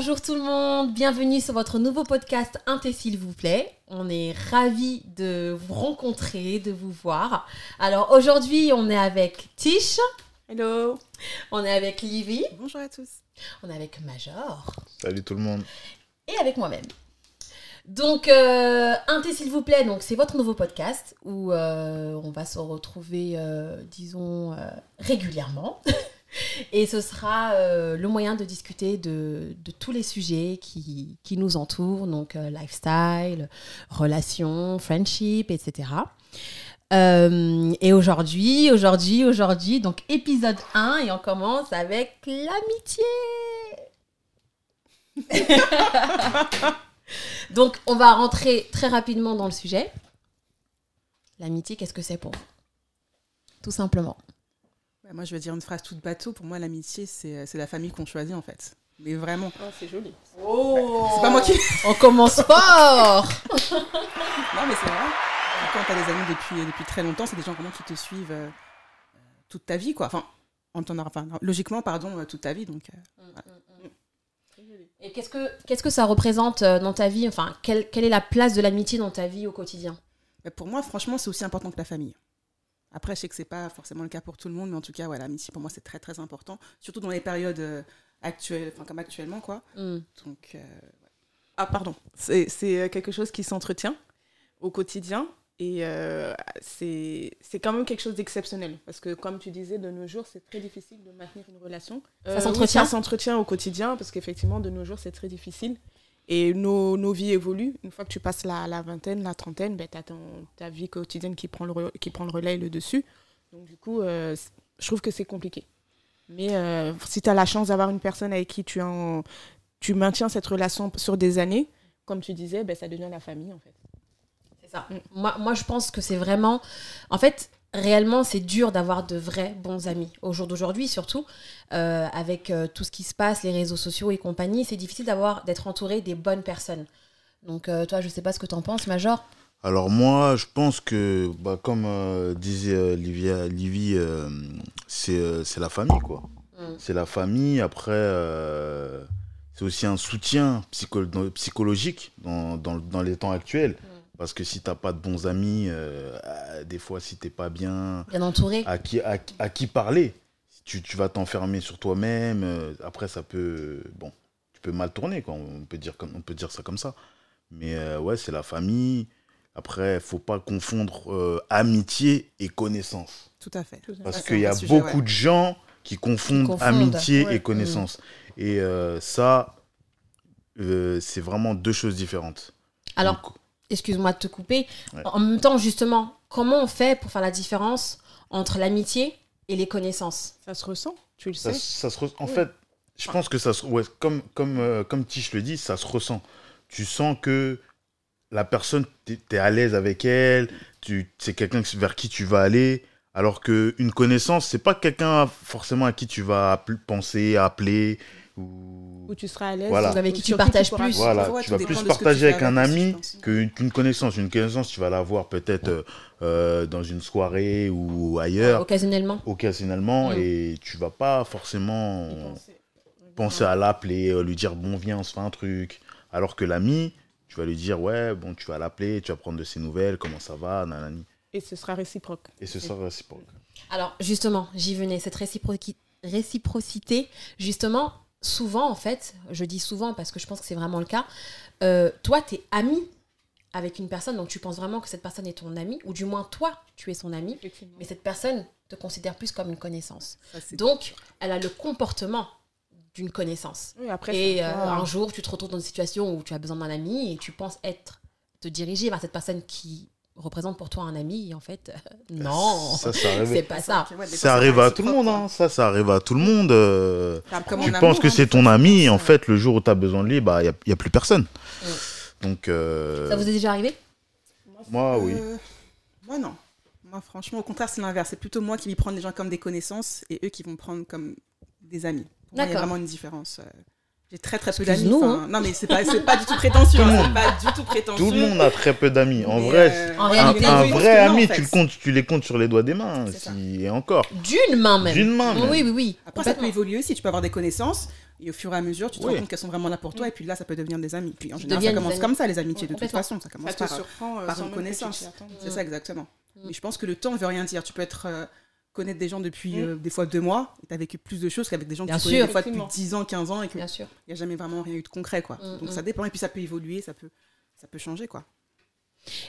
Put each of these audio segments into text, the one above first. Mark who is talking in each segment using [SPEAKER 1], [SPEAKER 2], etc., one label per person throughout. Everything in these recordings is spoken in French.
[SPEAKER 1] bonjour tout le monde, bienvenue sur votre nouveau podcast Inté s'il vous plaît. On est ravis de vous rencontrer, de vous voir. Alors aujourd'hui on est avec Tish.
[SPEAKER 2] Hello.
[SPEAKER 1] On est avec Livy.
[SPEAKER 2] Bonjour à tous.
[SPEAKER 1] On est avec Major.
[SPEAKER 3] Salut tout le monde.
[SPEAKER 1] Et avec moi-même. Donc, euh, Inté s'il vous plaît, donc c'est votre nouveau podcast où euh, on va se retrouver, euh, disons, euh, régulièrement. Et ce sera euh, le moyen de discuter de, tous les sujets qui, qui nous entourent, donc euh, lifestyle, relations, friendship, etc. Euh, et aujourd'hui, aujourd'hui, aujourd'hui, donc épisode 1, et on commence avec l'amitié. donc, on va rentrer très rapidement dans le sujet. L'amitié, qu'est-ce que c'est pour vous? Tout simplement.
[SPEAKER 2] Bah, moi, je vais dire une phrase toute bateau. Pour moi, l'amitié, c'est c'est la famille qu'on choisit, en fait. Mais vraiment.
[SPEAKER 4] c'est joli.
[SPEAKER 1] Oh
[SPEAKER 2] C'est pas moi qui.
[SPEAKER 1] On commence fort
[SPEAKER 2] Non, mais c'est vrai. Quand tu as des amis depuis, depuis très longtemps, c'est des gens vraiment qui te suivent euh, toute ta vie, quoi. Enfin, en enfin, logiquement, pardon, euh, toute ta vie. Donc, euh,
[SPEAKER 1] Et qu'est-ce que, qu'est-ce que ça représente euh, dans ta vie? Enfin, quelle, quelle est la place de l'amitié dans ta vie au quotidien?
[SPEAKER 2] Bah, pour moi, franchement, c'est aussi important que la famille. Après, je sais que c'est pas forcément le cas pour tout le monde, mais en tout cas, voilà, l'amitié, pour moi, c'est très, très important. Surtout dans les périodes euh, actuelles, enfin, comme actuellement, quoi.
[SPEAKER 1] Hmm.
[SPEAKER 2] Donc, euh, ah pardon, c'est euh, quelque chose qui s'entretient au quotidien et euh, c'est quand même quelque chose d'exceptionnel parce que comme tu disais, de nos jours, c'est très difficile de maintenir une relation. Euh, oui,
[SPEAKER 1] s'entretient?
[SPEAKER 2] Ça s'entretient au quotidien parce qu'effectivement, de nos jours, c'est très difficile. Et nos, nos vies évoluent. Une fois que tu passes la, la vingtaine, la trentaine, ben, tu as ta vie quotidienne qui prend, le, qui prend le relais et le dessus. Donc du coup, euh, je trouve que c'est compliqué. Mais euh, si tu as la chance d'avoir une personne avec qui tu, en- tu maintiens cette relation sur des années, comme tu disais, ben, ça devient la famille en fait.
[SPEAKER 1] C'est ça.
[SPEAKER 2] Mm.
[SPEAKER 1] Moi, moi, je pense que c'est vraiment. En fait, réellement, c'est dur d'avoir de vrais bons amis. Au jour d'aujourd'hui, surtout, euh, avec euh, tout ce qui se passe, les réseaux sociaux et compagnie, c'est difficile d'avoir, d'être entouré des bonnes personnes. Donc, euh, toi, je sais pas ce que t'en penses, Major.
[SPEAKER 3] Alors moi, je pense que, bah, comme disait Livia, Livy, c'est la famille, quoi.
[SPEAKER 1] Mm.
[SPEAKER 3] C'est la famille. Après, c'est aussi un soutien psycho- psychologique dans, dans, dans les temps actuels. Parce que si t'as pas de bons amis, euh, des fois, si t'es pas bien,
[SPEAKER 1] Bien entouré.
[SPEAKER 3] à qui, à, à qui parler? Tu, tu vas t'enfermer sur toi-même. euh, après, ça peut. Bon, tu peux mal tourner, quoi. On peut dire, comme, on peut dire ça comme ça. Mais euh, ouais, c'est la famille. Après, faut pas confondre euh, amitié et connaissance.
[SPEAKER 2] Tout à fait.
[SPEAKER 3] Parce qu'il y a
[SPEAKER 2] sujet,
[SPEAKER 3] beaucoup
[SPEAKER 2] ouais.
[SPEAKER 3] de gens qui confondent,
[SPEAKER 1] confondent,
[SPEAKER 3] amitié
[SPEAKER 2] ouais.
[SPEAKER 3] et connaissance. Et euh, ça, euh, c'est vraiment deux choses différentes.
[SPEAKER 1] Alors,
[SPEAKER 3] Donc,
[SPEAKER 1] excuse-moi de te couper.
[SPEAKER 3] Ouais.
[SPEAKER 1] En même temps, justement, comment on fait pour faire la différence entre l'amitié et les connaissances?
[SPEAKER 2] Ça se ressent, tu le
[SPEAKER 3] Ça,
[SPEAKER 2] sais?
[SPEAKER 3] ça se re- En
[SPEAKER 2] Oui.
[SPEAKER 3] fait, je pense que ça se... ouais, comme, comme, euh, comme Tish le dit, ça se ressent. Tu sens que la personne, tu es, à l'aise avec elle, tu c'est quelqu'un vers qui tu vas aller, alors qu'une connaissance, c'est pas quelqu'un forcément à qui tu vas penser, appeler,
[SPEAKER 2] Où tu seras à l'aise.
[SPEAKER 3] Voilà.
[SPEAKER 1] Avec qui tu partages plus.
[SPEAKER 3] Voilà, tu vas plus partager avec un ami qu'une connaissance. Une connaissance, tu vas la voir peut-être euh, euh, dans une soirée ou ailleurs,
[SPEAKER 1] Occasionnellement.
[SPEAKER 3] occasionnellement,
[SPEAKER 1] Mm.
[SPEAKER 3] et tu vas pas forcément penser à l'appeler, euh, lui dire bon viens on se fait un truc. Alors que l'ami, tu vas lui dire ouais bon tu vas l'appeler, tu vas prendre de ses nouvelles, comment ça va, nanani.
[SPEAKER 2] Et ce sera réciproque.
[SPEAKER 3] Et ce sera réciproque.
[SPEAKER 1] Alors, justement, j'y venais, cette réciproqui- réciprocité, justement, souvent, en fait, je dis souvent parce que je pense que c'est vraiment le cas, euh, toi, tu es ami avec une personne, donc tu penses vraiment que cette personne est ton ami, ou du moins, toi, tu es son ami, mais cette personne te considère plus comme une connaissance.
[SPEAKER 2] Ça,
[SPEAKER 1] Donc, elle a le comportement d'une connaissance.
[SPEAKER 2] Oui, après,
[SPEAKER 1] Et euh, un jour, tu te retrouves dans une situation où tu as besoin d'un ami et tu penses être, te diriger vers cette personne qui représente pour toi un ami, en fait, euh, non, c'est pas ça.
[SPEAKER 3] Ça arrive à tout le monde. Hein. Ça, ça arrive à tout le monde. euh, tu
[SPEAKER 2] en
[SPEAKER 3] penses
[SPEAKER 2] amour,
[SPEAKER 3] que
[SPEAKER 2] hein,
[SPEAKER 3] c'est ton ami, en fait, le jour où tu as besoin de lui, bah, il n'y a, y a plus personne. Donc, euh,
[SPEAKER 1] Ça vous est déjà arrivé?
[SPEAKER 3] Moi, oui.
[SPEAKER 2] Euh, Moi, non. Moi, franchement, au contraire, c'est l'inverse. C'est plutôt moi qui vais prendre les gens comme des connaissances et eux qui vont me prendre comme des amis. Pour moi, il y a vraiment une différence.
[SPEAKER 4] J'ai très très peu d'amis.
[SPEAKER 1] hein.
[SPEAKER 4] Non, mais c'est pas, c'est pas du tout prétentieux.
[SPEAKER 3] Tout le
[SPEAKER 4] hein, pas du tout prétentieux.
[SPEAKER 3] Tout le monde a très peu d'amis. En
[SPEAKER 4] Mais,
[SPEAKER 3] vrai,
[SPEAKER 4] euh,
[SPEAKER 1] En
[SPEAKER 3] un,
[SPEAKER 1] réalité,
[SPEAKER 3] vrai
[SPEAKER 4] non,
[SPEAKER 3] ami,
[SPEAKER 4] en fait.
[SPEAKER 3] tu, le comptes, tu les comptes sur les doigts des mains. Si, et encore.
[SPEAKER 1] D'une main même.
[SPEAKER 3] D'une main, même.
[SPEAKER 1] Oui, oui, oui.
[SPEAKER 4] Après, ça peut évoluer aussi. Tu peux avoir des connaissances et au fur et à mesure, tu te
[SPEAKER 3] Oui.
[SPEAKER 4] rends compte qu'elles sont vraiment là pour toi. Et puis là, ça peut devenir des amis. Puis en général, ça commence comme ça, les amitiés, de toute façon. Ça commence
[SPEAKER 2] Ça te
[SPEAKER 4] par,
[SPEAKER 2] surprend euh,
[SPEAKER 4] par
[SPEAKER 2] sans
[SPEAKER 4] une connaissance. C'est ça, exactement. Mais je pense que le temps ne veut rien dire. Tu peux être euh, connaître des gens depuis
[SPEAKER 2] Mm.
[SPEAKER 4] euh, des fois deux mois tu as vécu plus de choses qu'avec des gens
[SPEAKER 1] Bien
[SPEAKER 4] que tu connais
[SPEAKER 1] sûr.
[SPEAKER 4] des fois depuis
[SPEAKER 2] Effectivement.
[SPEAKER 4] 10 ans, 15 ans et qu'il n'y a jamais vraiment rien eu de concret. quoi.
[SPEAKER 1] Mm,
[SPEAKER 4] Donc
[SPEAKER 1] mm.
[SPEAKER 4] ça dépend. Et puis ça peut évoluer, ça peut, ça peut changer. quoi.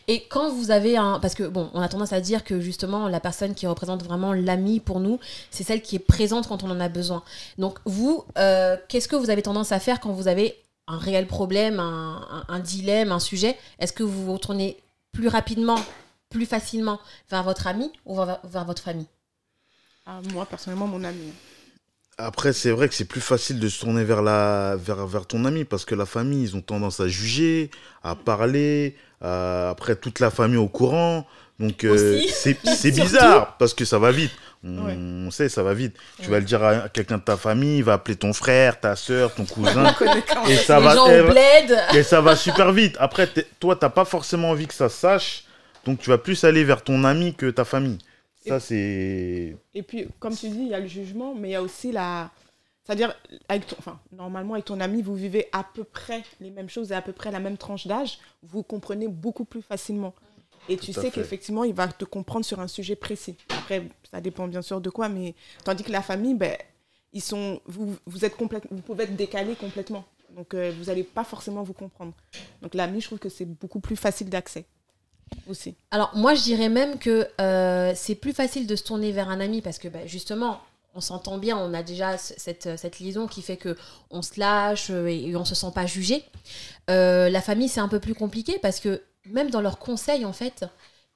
[SPEAKER 1] Et quand vous avez un... Parce que, bon, on a tendance à dire que justement, la personne qui représente vraiment l'ami pour nous, c'est celle qui est présente quand on en a besoin. Donc, vous, euh, qu'est-ce que vous avez tendance à faire quand vous avez un réel problème, un, un- un dilemme, un sujet? Est-ce que vous vous retournez plus rapidement, plus facilement vers votre ami ou vers, vers votre famille?
[SPEAKER 2] Ah, moi, personnellement, mon ami.
[SPEAKER 3] Après, c'est vrai que c'est plus facile de se tourner vers, la, vers, vers ton ami parce que la famille, ils ont tendance à juger, à parler. à- après, toute la famille au courant. Donc, euh, c'est bizarre parce que ça va vite. On,
[SPEAKER 2] Ouais.
[SPEAKER 3] on sait, ça va vite. Tu vas le dire à quelqu'un de ta famille, il va appeler ton frère, ta soeur, ton cousin. Et ça va. et- ça va super vite. Après, toi, t'as pas forcément envie que ça sache. Donc, tu vas plus aller vers ton ami que ta famille. Ça, c'est.
[SPEAKER 2] Et puis, comme tu dis, il y a le jugement, mais il y a aussi la. C'est-à-dire, avec ton... enfin, normalement, avec ton ami, vous vivez à peu près les mêmes choses et à peu près la même tranche d'âge. Vous comprenez beaucoup plus facilement. Et tu
[SPEAKER 3] Tout
[SPEAKER 2] sais qu'effectivement, il va te comprendre sur un sujet précis. Après, ça dépend bien sûr de quoi, mais tandis que la famille, ben, ils sont, vous, vous, êtes complète, vous pouvez être décalé complètement. Donc, euh, vous n'allez pas forcément vous comprendre. Donc, l'ami, je trouve que c'est beaucoup plus facile d'accès
[SPEAKER 1] Alors moi je dirais même que euh, c'est plus facile de se tourner vers un ami parce que bah, justement on s'entend bien, on a déjà ce- cette, cette liaison qui fait que on se lâche euh, et, on se sent pas jugé. Euh, la famille c'est un peu plus compliqué parce que même dans leurs conseils en fait,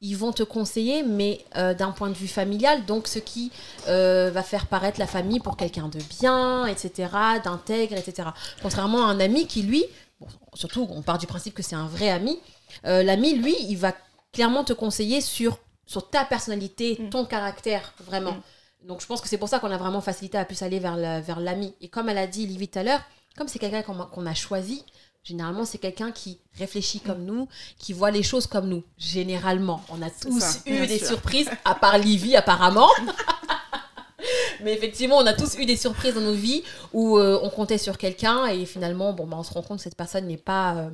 [SPEAKER 1] ils vont te conseiller mais euh, d'un point de vue familial, donc ce qui euh, va faire paraître la famille pour quelqu'un de bien, etc., d'intègre, etc. Contrairement à un ami qui lui, bon, surtout on part du principe que c'est un vrai ami, euh, l'ami lui il va clairement te conseiller sur, sur ta personnalité,
[SPEAKER 2] Mm.
[SPEAKER 1] ton caractère, vraiment. Donc je pense que c'est pour ça qu'on a vraiment facilité à plus aller vers la- vers l'ami. Et comme elle a dit Livy tout à l'heure, comme c'est quelqu'un qu'on a- qu'on a choisi, généralement c'est quelqu'un qui réfléchit comme nous, qui voit les choses comme nous. Généralement, on a tous
[SPEAKER 4] ça,
[SPEAKER 1] eu des
[SPEAKER 4] sûr.
[SPEAKER 1] surprises, à part Livy apparemment. Mais effectivement, on a tous eu des surprises dans nos vies où euh, on comptait sur quelqu'un et finalement, bon, bah, on se rend compte que cette personne n'est pas, euh,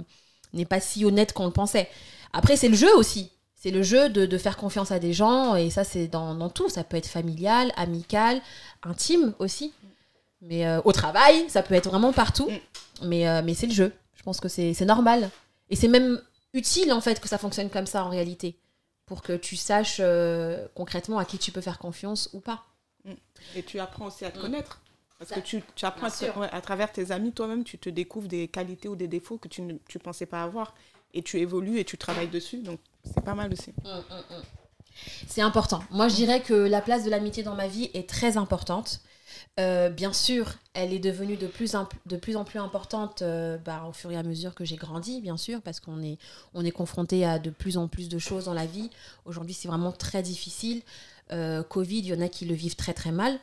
[SPEAKER 1] n'est pas si honnête qu'on le pensait. Après, c'est le jeu aussi. C'est le jeu de, de faire confiance à des gens et ça, c'est dans, dans tout. Ça peut être familial, amical, intime aussi. Mais euh, au travail, ça peut être vraiment partout. Mais, euh, mais c'est le jeu. Je pense que c'est c'est normal. Et c'est même utile, en fait, que ça fonctionne comme ça en réalité. Pour que tu saches concrètement à qui tu peux faire confiance ou pas.
[SPEAKER 2] Et tu apprends aussi à te
[SPEAKER 1] Mm.
[SPEAKER 2] connaître. Parce que tu, tu apprends à, ouais, travers tes amis, toi-même, tu te découvres des qualités ou des défauts que tu ne tu pensais pas avoir. Et tu évolues et tu travailles dessus. Donc, c'est pas mal aussi.
[SPEAKER 1] C'est important. Moi, je dirais que la place de l'amitié dans ma vie est très importante. Euh, bien sûr, elle est devenue de plus en, de plus, en plus importante euh, bah, au fur et à mesure que j'ai grandi, bien sûr, parce qu'on est, on est confronté à de plus en plus de choses dans la vie. Aujourd'hui, c'est vraiment très difficile. Euh, Covid, il y en a qui le vivent très très mal.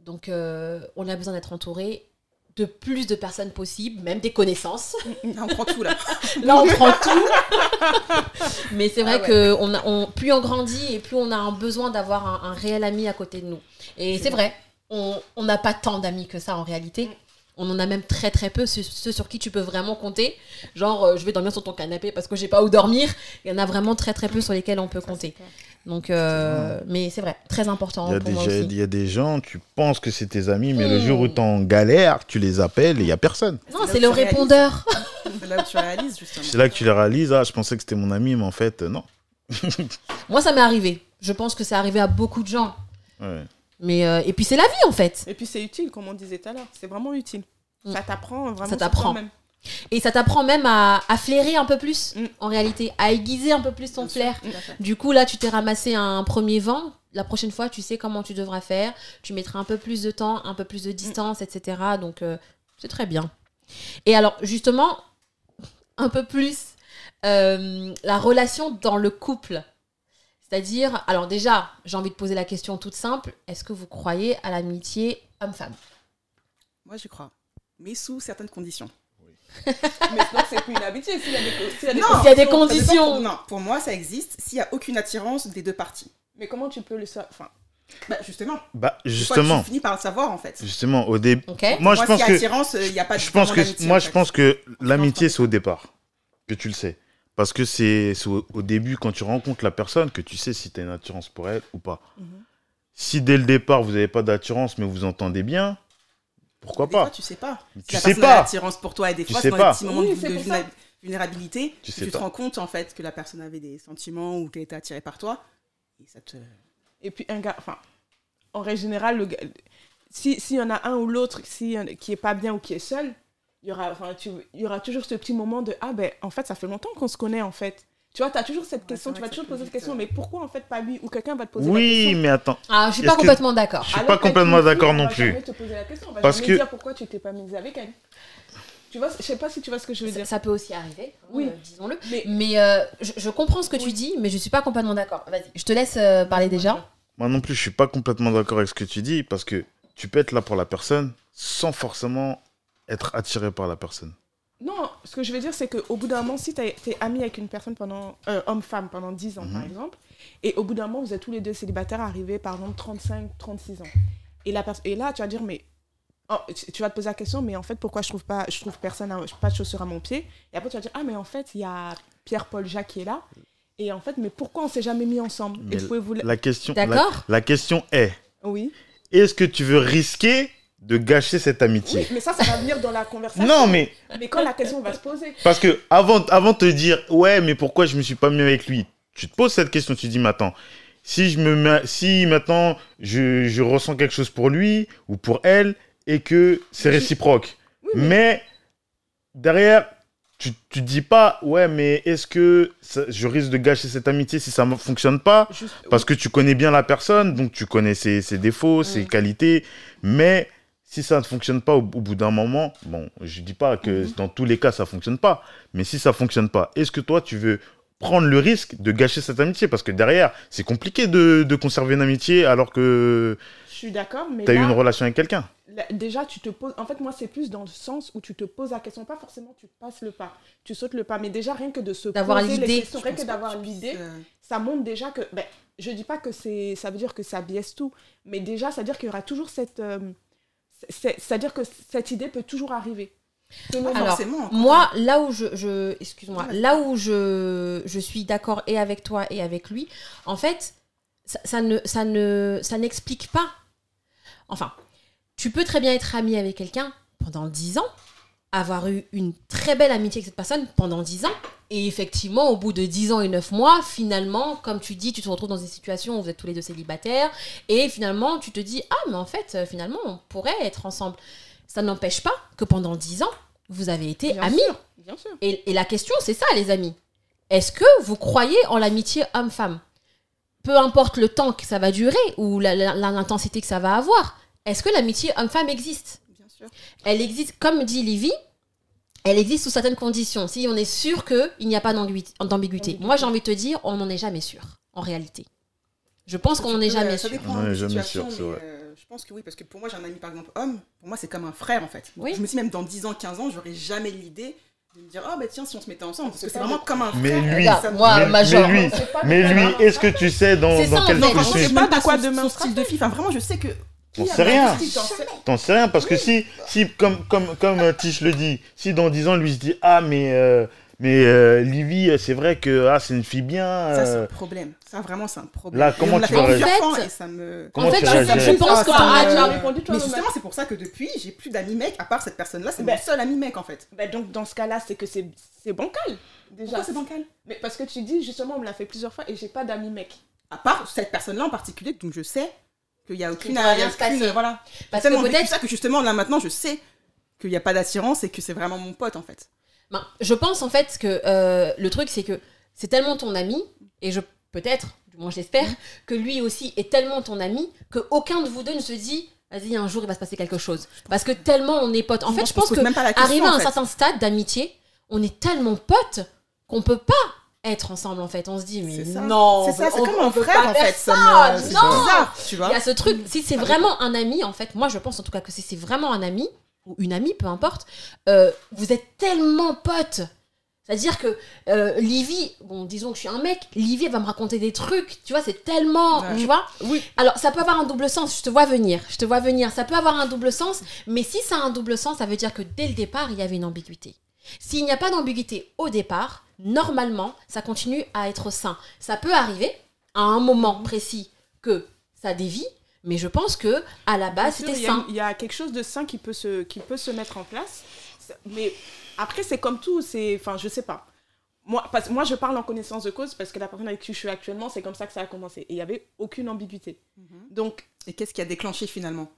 [SPEAKER 1] Donc, euh, on a besoin d'être entouré de plus de personnes possibles, même des connaissances.
[SPEAKER 4] On prend tout là.
[SPEAKER 1] Là, on prend tout. Mais c'est vrai
[SPEAKER 4] Ah ouais.
[SPEAKER 1] que on a, on, plus on grandit et plus on a un besoin d'avoir un, un réel ami à côté de nous. Et c'est vrai, on n'a pas tant d'amis que ça en réalité. On en a même très très peu, ceux, ceux sur qui tu peux vraiment compter. Genre, euh, je vais dormir sur ton canapé parce que j'ai pas où dormir. Il y en a vraiment très très peu sur lesquels on peut compter. Donc, euh, mais c'est vrai, très important
[SPEAKER 3] Il y, a
[SPEAKER 1] pour
[SPEAKER 3] des,
[SPEAKER 1] moi
[SPEAKER 3] il y a-
[SPEAKER 1] aussi.
[SPEAKER 3] il y a des gens, tu penses que c'est tes amis, mais le
[SPEAKER 1] Mm.
[SPEAKER 3] jour où t'es en galère, tu les appelles et il n'y a personne.
[SPEAKER 1] Non, c'est le répondeur.
[SPEAKER 4] C'est là où tu réalises justement.
[SPEAKER 3] C'est là que tu les réalises, ah, je pensais que c'était mon ami, mais en fait, euh, non.
[SPEAKER 1] Moi, ça m'est arrivé. Je pense que c'est arrivé à beaucoup de gens.
[SPEAKER 3] Ouais.
[SPEAKER 1] Mais euh, et puis c'est la vie en fait.
[SPEAKER 2] Et puis, c'est utile, comme on disait tout à l'heure. C'est vraiment utile.
[SPEAKER 1] Mm.
[SPEAKER 2] Ça t'apprend vraiment.
[SPEAKER 1] Ça t'apprend. Et ça t'apprend même à, à flairer un peu plus,
[SPEAKER 2] Mm.
[SPEAKER 1] en réalité, à aiguiser un peu plus ton flair. Du coup, là, tu t'es ramassé un premier vent. La prochaine fois, tu sais comment tu devras faire. Tu mettras un peu plus de temps, un peu plus de distance, etc. Donc, euh, c'est très bien. Et alors, justement, un peu plus euh, la relation dans le couple. C'est-à-dire, alors déjà, j'ai envie de poser la question toute simple. Est-ce que vous croyez à l'amitié homme-femme?
[SPEAKER 4] Moi j'y crois. mais sous certaines conditions.
[SPEAKER 2] Mais sinon, c'est plus une amitié. S'il y a des, s'il y a des
[SPEAKER 4] Non,
[SPEAKER 1] S'il y a des conditions.
[SPEAKER 4] pour- non, pour moi, ça existe s'il n'y a aucune attirance des deux parties.
[SPEAKER 2] Mais comment tu peux le savoir enfin,
[SPEAKER 4] Bah, justement.
[SPEAKER 3] Bah, justement,
[SPEAKER 4] Tu finis par le savoir, en fait?
[SPEAKER 3] justement, au début.
[SPEAKER 1] Ok
[SPEAKER 3] Moi,
[SPEAKER 4] Moi,
[SPEAKER 3] je pense
[SPEAKER 4] y
[SPEAKER 3] que.
[SPEAKER 4] attirance, il n'y a pas de
[SPEAKER 3] Je pense que moi
[SPEAKER 4] en
[SPEAKER 3] je pense que l'amitié c'est au départ que tu le sais parce que c'est au début quand tu rencontres la personne que tu sais si tu as une attirance pour elle ou pas.
[SPEAKER 2] Mhm.
[SPEAKER 3] Si dès le départ vous n'avez pas d'attirance mais vous entendez bien, pourquoi
[SPEAKER 4] Des fois,
[SPEAKER 3] pas
[SPEAKER 4] tu sais pas. Si
[SPEAKER 3] Tu
[SPEAKER 4] la
[SPEAKER 3] sais
[SPEAKER 4] personne a
[SPEAKER 3] pas.
[SPEAKER 4] l'attirance pour toi et des
[SPEAKER 3] Tu
[SPEAKER 4] fois,
[SPEAKER 3] sais
[SPEAKER 4] c'est dans
[SPEAKER 3] pas.
[SPEAKER 4] les petits moments
[SPEAKER 2] Oui,
[SPEAKER 4] de, vulnérabilité
[SPEAKER 3] Tu
[SPEAKER 4] que
[SPEAKER 3] sais
[SPEAKER 4] tu te rends compte en fait que la personne avait des sentiments ou qu'elle était attirée par toi. Et ça te...
[SPEAKER 2] Et puis un gars, enfin, en règle générale, le gars, si s'il y en a un ou l'autre si, qui est pas bien ou qui est seul, il y aura, enfin, tu, il y aura toujours ce petit moment de ah ben en fait ça fait longtemps qu'on se connaît en fait. Tu vois, tu as toujours cette
[SPEAKER 4] Ouais,
[SPEAKER 2] question, tu vas toujours
[SPEAKER 4] peut
[SPEAKER 2] poser cette question,
[SPEAKER 4] euh,
[SPEAKER 2] mais pourquoi en fait pas lui ou quelqu'un va te poser la
[SPEAKER 3] Oui,
[SPEAKER 2] question.
[SPEAKER 3] mais attends,
[SPEAKER 1] Ah, je suis pas
[SPEAKER 3] que-
[SPEAKER 1] complètement d'accord.
[SPEAKER 3] je suis pas complètement d'accord
[SPEAKER 2] on
[SPEAKER 3] non plus.
[SPEAKER 2] te poser la question, on va
[SPEAKER 3] Parce que-
[SPEAKER 2] dire pourquoi tu t'es pas mise avec elle. Tu vois, je sais pas si tu vois ce que je veux
[SPEAKER 1] Ça,
[SPEAKER 2] dire.
[SPEAKER 1] ça peut aussi arriver, hein,
[SPEAKER 2] Oui.
[SPEAKER 1] euh, disons-le.
[SPEAKER 2] Mais
[SPEAKER 1] Mais euh, je, je comprends ce que tu
[SPEAKER 2] Oui.
[SPEAKER 1] dis, mais je suis pas complètement d'accord. Vas-y, je te laisse euh, parler déjà.
[SPEAKER 3] moi non plus je suis pas complètement d'accord avec ce que tu dis parce que tu peux être là pour la personne sans forcément être attiré par la personne.
[SPEAKER 2] Non, ce que je veux dire, c'est qu'au bout d'un moment, si tu es ami avec une personne pendant, euh, homme-femme pendant 10 ans, par
[SPEAKER 3] Mhm.
[SPEAKER 2] exemple, et au bout d'un moment, vous êtes tous les deux célibataires arrivés, par exemple, 35, 36 ans. Et, la et là, tu vas dire, mais. oh, tu vas te poser la question, mais en fait, pourquoi je trouve pas, je trouve personne, à- pas de chaussures à mon pied Et après, tu vas dire, ah, mais en fait, il y a Pierre-Paul Jacques qui est là. Et en fait, mais pourquoi on s'est jamais mis ensemble? Et vous pouvez vous. la-
[SPEAKER 3] La question la,
[SPEAKER 1] D'accord
[SPEAKER 3] la question est
[SPEAKER 2] Oui.
[SPEAKER 3] est-ce que tu veux risquer de gâcher cette
[SPEAKER 2] oui.
[SPEAKER 3] amitié
[SPEAKER 2] Mais ça, ça va venir dans la conversation.
[SPEAKER 3] Non mais
[SPEAKER 2] Mais quand la question va se poser.
[SPEAKER 3] Parce que avant, avant de te dire, ouais, mais pourquoi je me suis pas mis avec lui, tu te poses cette question, tu te dis, mais attends, si, je me mets, si maintenant je, je ressens quelque chose pour lui ou pour elle et que c'est réciproque,
[SPEAKER 2] Oui, mais-
[SPEAKER 3] mais derrière, tu, tu te dis pas, ouais, mais est-ce que ça- je risque de gâcher cette amitié si ça ne fonctionne pas
[SPEAKER 2] Juste-
[SPEAKER 3] Parce que tu connais bien la personne, donc tu connais ses, ses défauts, ses qualités, mais si ça ne fonctionne pas au, au bout d'un moment, bon, je dis pas que
[SPEAKER 2] Mhm.
[SPEAKER 3] dans tous les cas ça fonctionne pas, mais si ça fonctionne pas, est-ce que toi tu veux prendre le risque de gâcher cette amitié? Parce que derrière, c'est compliqué de, de conserver une amitié alors que
[SPEAKER 2] Je suis d'accord, mais
[SPEAKER 3] tu as eu une relation avec quelqu'un.
[SPEAKER 2] Déjà, tu te poses. En fait, moi, c'est plus dans le sens où tu te poses la question. Pas forcément, tu passes le pas. Tu sautes le pas. Mais déjà, rien que de se
[SPEAKER 1] D'avoir
[SPEAKER 2] poser les
[SPEAKER 1] l'idée.
[SPEAKER 2] questions, rien que d'avoir l'idée, ça montre déjà que. Ben, je dis pas que c'est, ça veut dire que ça biaise tout. Mais déjà, ça veut dire qu'il y aura toujours cette. euh, C'est-à-dire que cette idée peut toujours arriver.
[SPEAKER 1] Alors. Moi, là où je, je excuse-moi,
[SPEAKER 4] Ouais.
[SPEAKER 1] là où je, je suis d'accord et avec toi et avec lui, en fait, ça, ça ne, ça ne, ça n'explique pas. Enfin, tu peux très bien être ami avec quelqu'un pendant 10 ans, avoir eu une très belle amitié avec cette personne pendant 10 ans, et effectivement, au bout de 10 ans et 9 mois, finalement, comme tu dis, tu te retrouves dans une situation où vous êtes tous les deux célibataires, et finalement, tu te dis, ah, mais en fait, euh, finalement, on pourrait être ensemble. Ça n'empêche pas que pendant 10 ans, vous avez été
[SPEAKER 2] Bien
[SPEAKER 1] amis.
[SPEAKER 2] sûr, bien sûr.
[SPEAKER 1] Et, et la question, c'est ça, les amis. Est-ce que vous croyez en l'amitié homme-femme? Peu importe le temps que ça va durer ou l'intensité que ça va avoir, est-ce que l'amitié homme-femme existe?
[SPEAKER 4] Sûr.
[SPEAKER 1] Elle existe, comme dit Livy, elle existe sous certaines conditions. Si on est sûr qu'il n'y a pas d'ambiguïté. Moi, j'ai envie de te dire, on n'en est jamais sûr, en réalité. Je pense qu'on n'en est jamais
[SPEAKER 4] Ça
[SPEAKER 1] sûr.
[SPEAKER 4] dépend
[SPEAKER 3] On
[SPEAKER 4] de
[SPEAKER 3] est
[SPEAKER 4] la
[SPEAKER 3] jamais
[SPEAKER 4] situation,
[SPEAKER 3] sûr, c'est
[SPEAKER 4] mais,
[SPEAKER 3] vrai.
[SPEAKER 4] je pense que oui, parce que pour moi, j'ai un ami, par exemple, homme. Pour moi, c'est comme un frère, en fait.
[SPEAKER 1] Oui.
[SPEAKER 4] Je me dis, même dans 10 ans, 15 ans, j'aurais jamais l'idée de me dire, oh, bah tiens, si on se mettait ensemble. Parce que
[SPEAKER 2] C'est
[SPEAKER 4] vraiment comme un
[SPEAKER 3] Mais
[SPEAKER 4] frère.
[SPEAKER 3] lui-
[SPEAKER 4] ça me-
[SPEAKER 1] moi,
[SPEAKER 3] mais,
[SPEAKER 1] major.
[SPEAKER 3] mais lui, mais
[SPEAKER 2] que-
[SPEAKER 3] lui, est-ce que tu sais dans, dans
[SPEAKER 1] ça, en
[SPEAKER 3] quel
[SPEAKER 1] fait.
[SPEAKER 4] Non,
[SPEAKER 3] processus-
[SPEAKER 4] franchement, je sais
[SPEAKER 2] pas de quoi demain
[SPEAKER 4] son style de fille. Enfin, vraiment, je sais que.
[SPEAKER 3] T'en sais rien.
[SPEAKER 4] t'en sais-
[SPEAKER 3] rien, parce que si, si comme, comme, comme euh, Tish le dit, si dans 10 ans, lui se dit Ah, mais, euh, mais euh, Livy, c'est vrai que ah, c'est une fille bien.
[SPEAKER 4] Ça, c'est un problème. Ça, vraiment, c'est un problème.
[SPEAKER 3] Là, comment tu vas
[SPEAKER 1] réagir En fait-
[SPEAKER 4] ça me.
[SPEAKER 3] Comment
[SPEAKER 1] en fait,
[SPEAKER 3] tu
[SPEAKER 1] je, pense
[SPEAKER 2] répondu toi
[SPEAKER 4] Mais justement, c'est pour ça que depuis, j'ai plus d'amis mecs à part cette personne-là. C'est
[SPEAKER 2] Ben-
[SPEAKER 4] mon seul ami mec, en fait.
[SPEAKER 2] Ben, donc, dans ce cas-là, c'est que c'est c'est bancal. Déjà.
[SPEAKER 4] Pourquoi c'est bancal?
[SPEAKER 2] Mais parce que tu dis, justement, on me l'a fait plusieurs fois et j'ai pas d'amis mec.
[SPEAKER 4] À part cette personne-là en particulier, donc je sais qu'il n'y a aucune.
[SPEAKER 1] va rien se
[SPEAKER 4] aucune- Voilà.
[SPEAKER 1] Parce que peut-être
[SPEAKER 4] ça que justement, là, maintenant, je sais qu'il n'y a pas d'attirance et que c'est vraiment mon pote, en fait.
[SPEAKER 1] Ben, je pense en fait que euh, le truc c'est que c'est tellement ton ami et je peut-être, du moins j'espère, que lui aussi est tellement ton ami que aucun de vous deux ne se dit vas-y un jour il va se passer quelque chose parce que tellement on est potes. En fait, je pense que
[SPEAKER 4] même pas la question,
[SPEAKER 1] arrivé à
[SPEAKER 4] en
[SPEAKER 1] un
[SPEAKER 4] fait.
[SPEAKER 1] certain stade d'amitié, on est tellement potes qu'on peut pas être ensemble en fait. On se dit mais non,
[SPEAKER 4] C'est ça, c'est comme un frère, en fait. Ça
[SPEAKER 1] non.
[SPEAKER 4] bizarre, tu vois.
[SPEAKER 1] Il y a ce truc, si c'est vraiment un ami, en fait, moi je pense en tout cas que si c'est vraiment un ami, ou une amie, peu importe, euh, vous êtes tellement potes. C'est-à-dire que euh, Livy, bon, disons que je suis un mec, Livy, elle va me raconter des trucs, tu vois, c'est tellement,
[SPEAKER 4] Ouais.
[SPEAKER 1] tu vois.
[SPEAKER 2] Oui.
[SPEAKER 1] Alors, ça peut avoir un double sens, je te vois venir, je te vois venir, ça peut avoir un double sens, mais si ça a un double sens, ça veut dire que dès le départ, il y avait une ambiguïté. S'il n'y a pas d'ambiguïté au départ, normalement, ça continue à être sain. Ça peut arriver à un moment précis que ça dévie, mais je pense que à la base, c'était
[SPEAKER 2] il y a-
[SPEAKER 1] sain.
[SPEAKER 2] Il y a quelque chose de sain qui peut se, qui peut se mettre en place. Mais après, c'est comme tout. C'est, enfin, je sais pas. Moi, parce, moi, je parle en connaissance de cause parce que la personne avec qui je suis actuellement, c'est comme ça que ça a commencé. Et il y avait aucune ambiguïté. Donc,
[SPEAKER 4] Et qu'est-ce qui a déclenché finalement?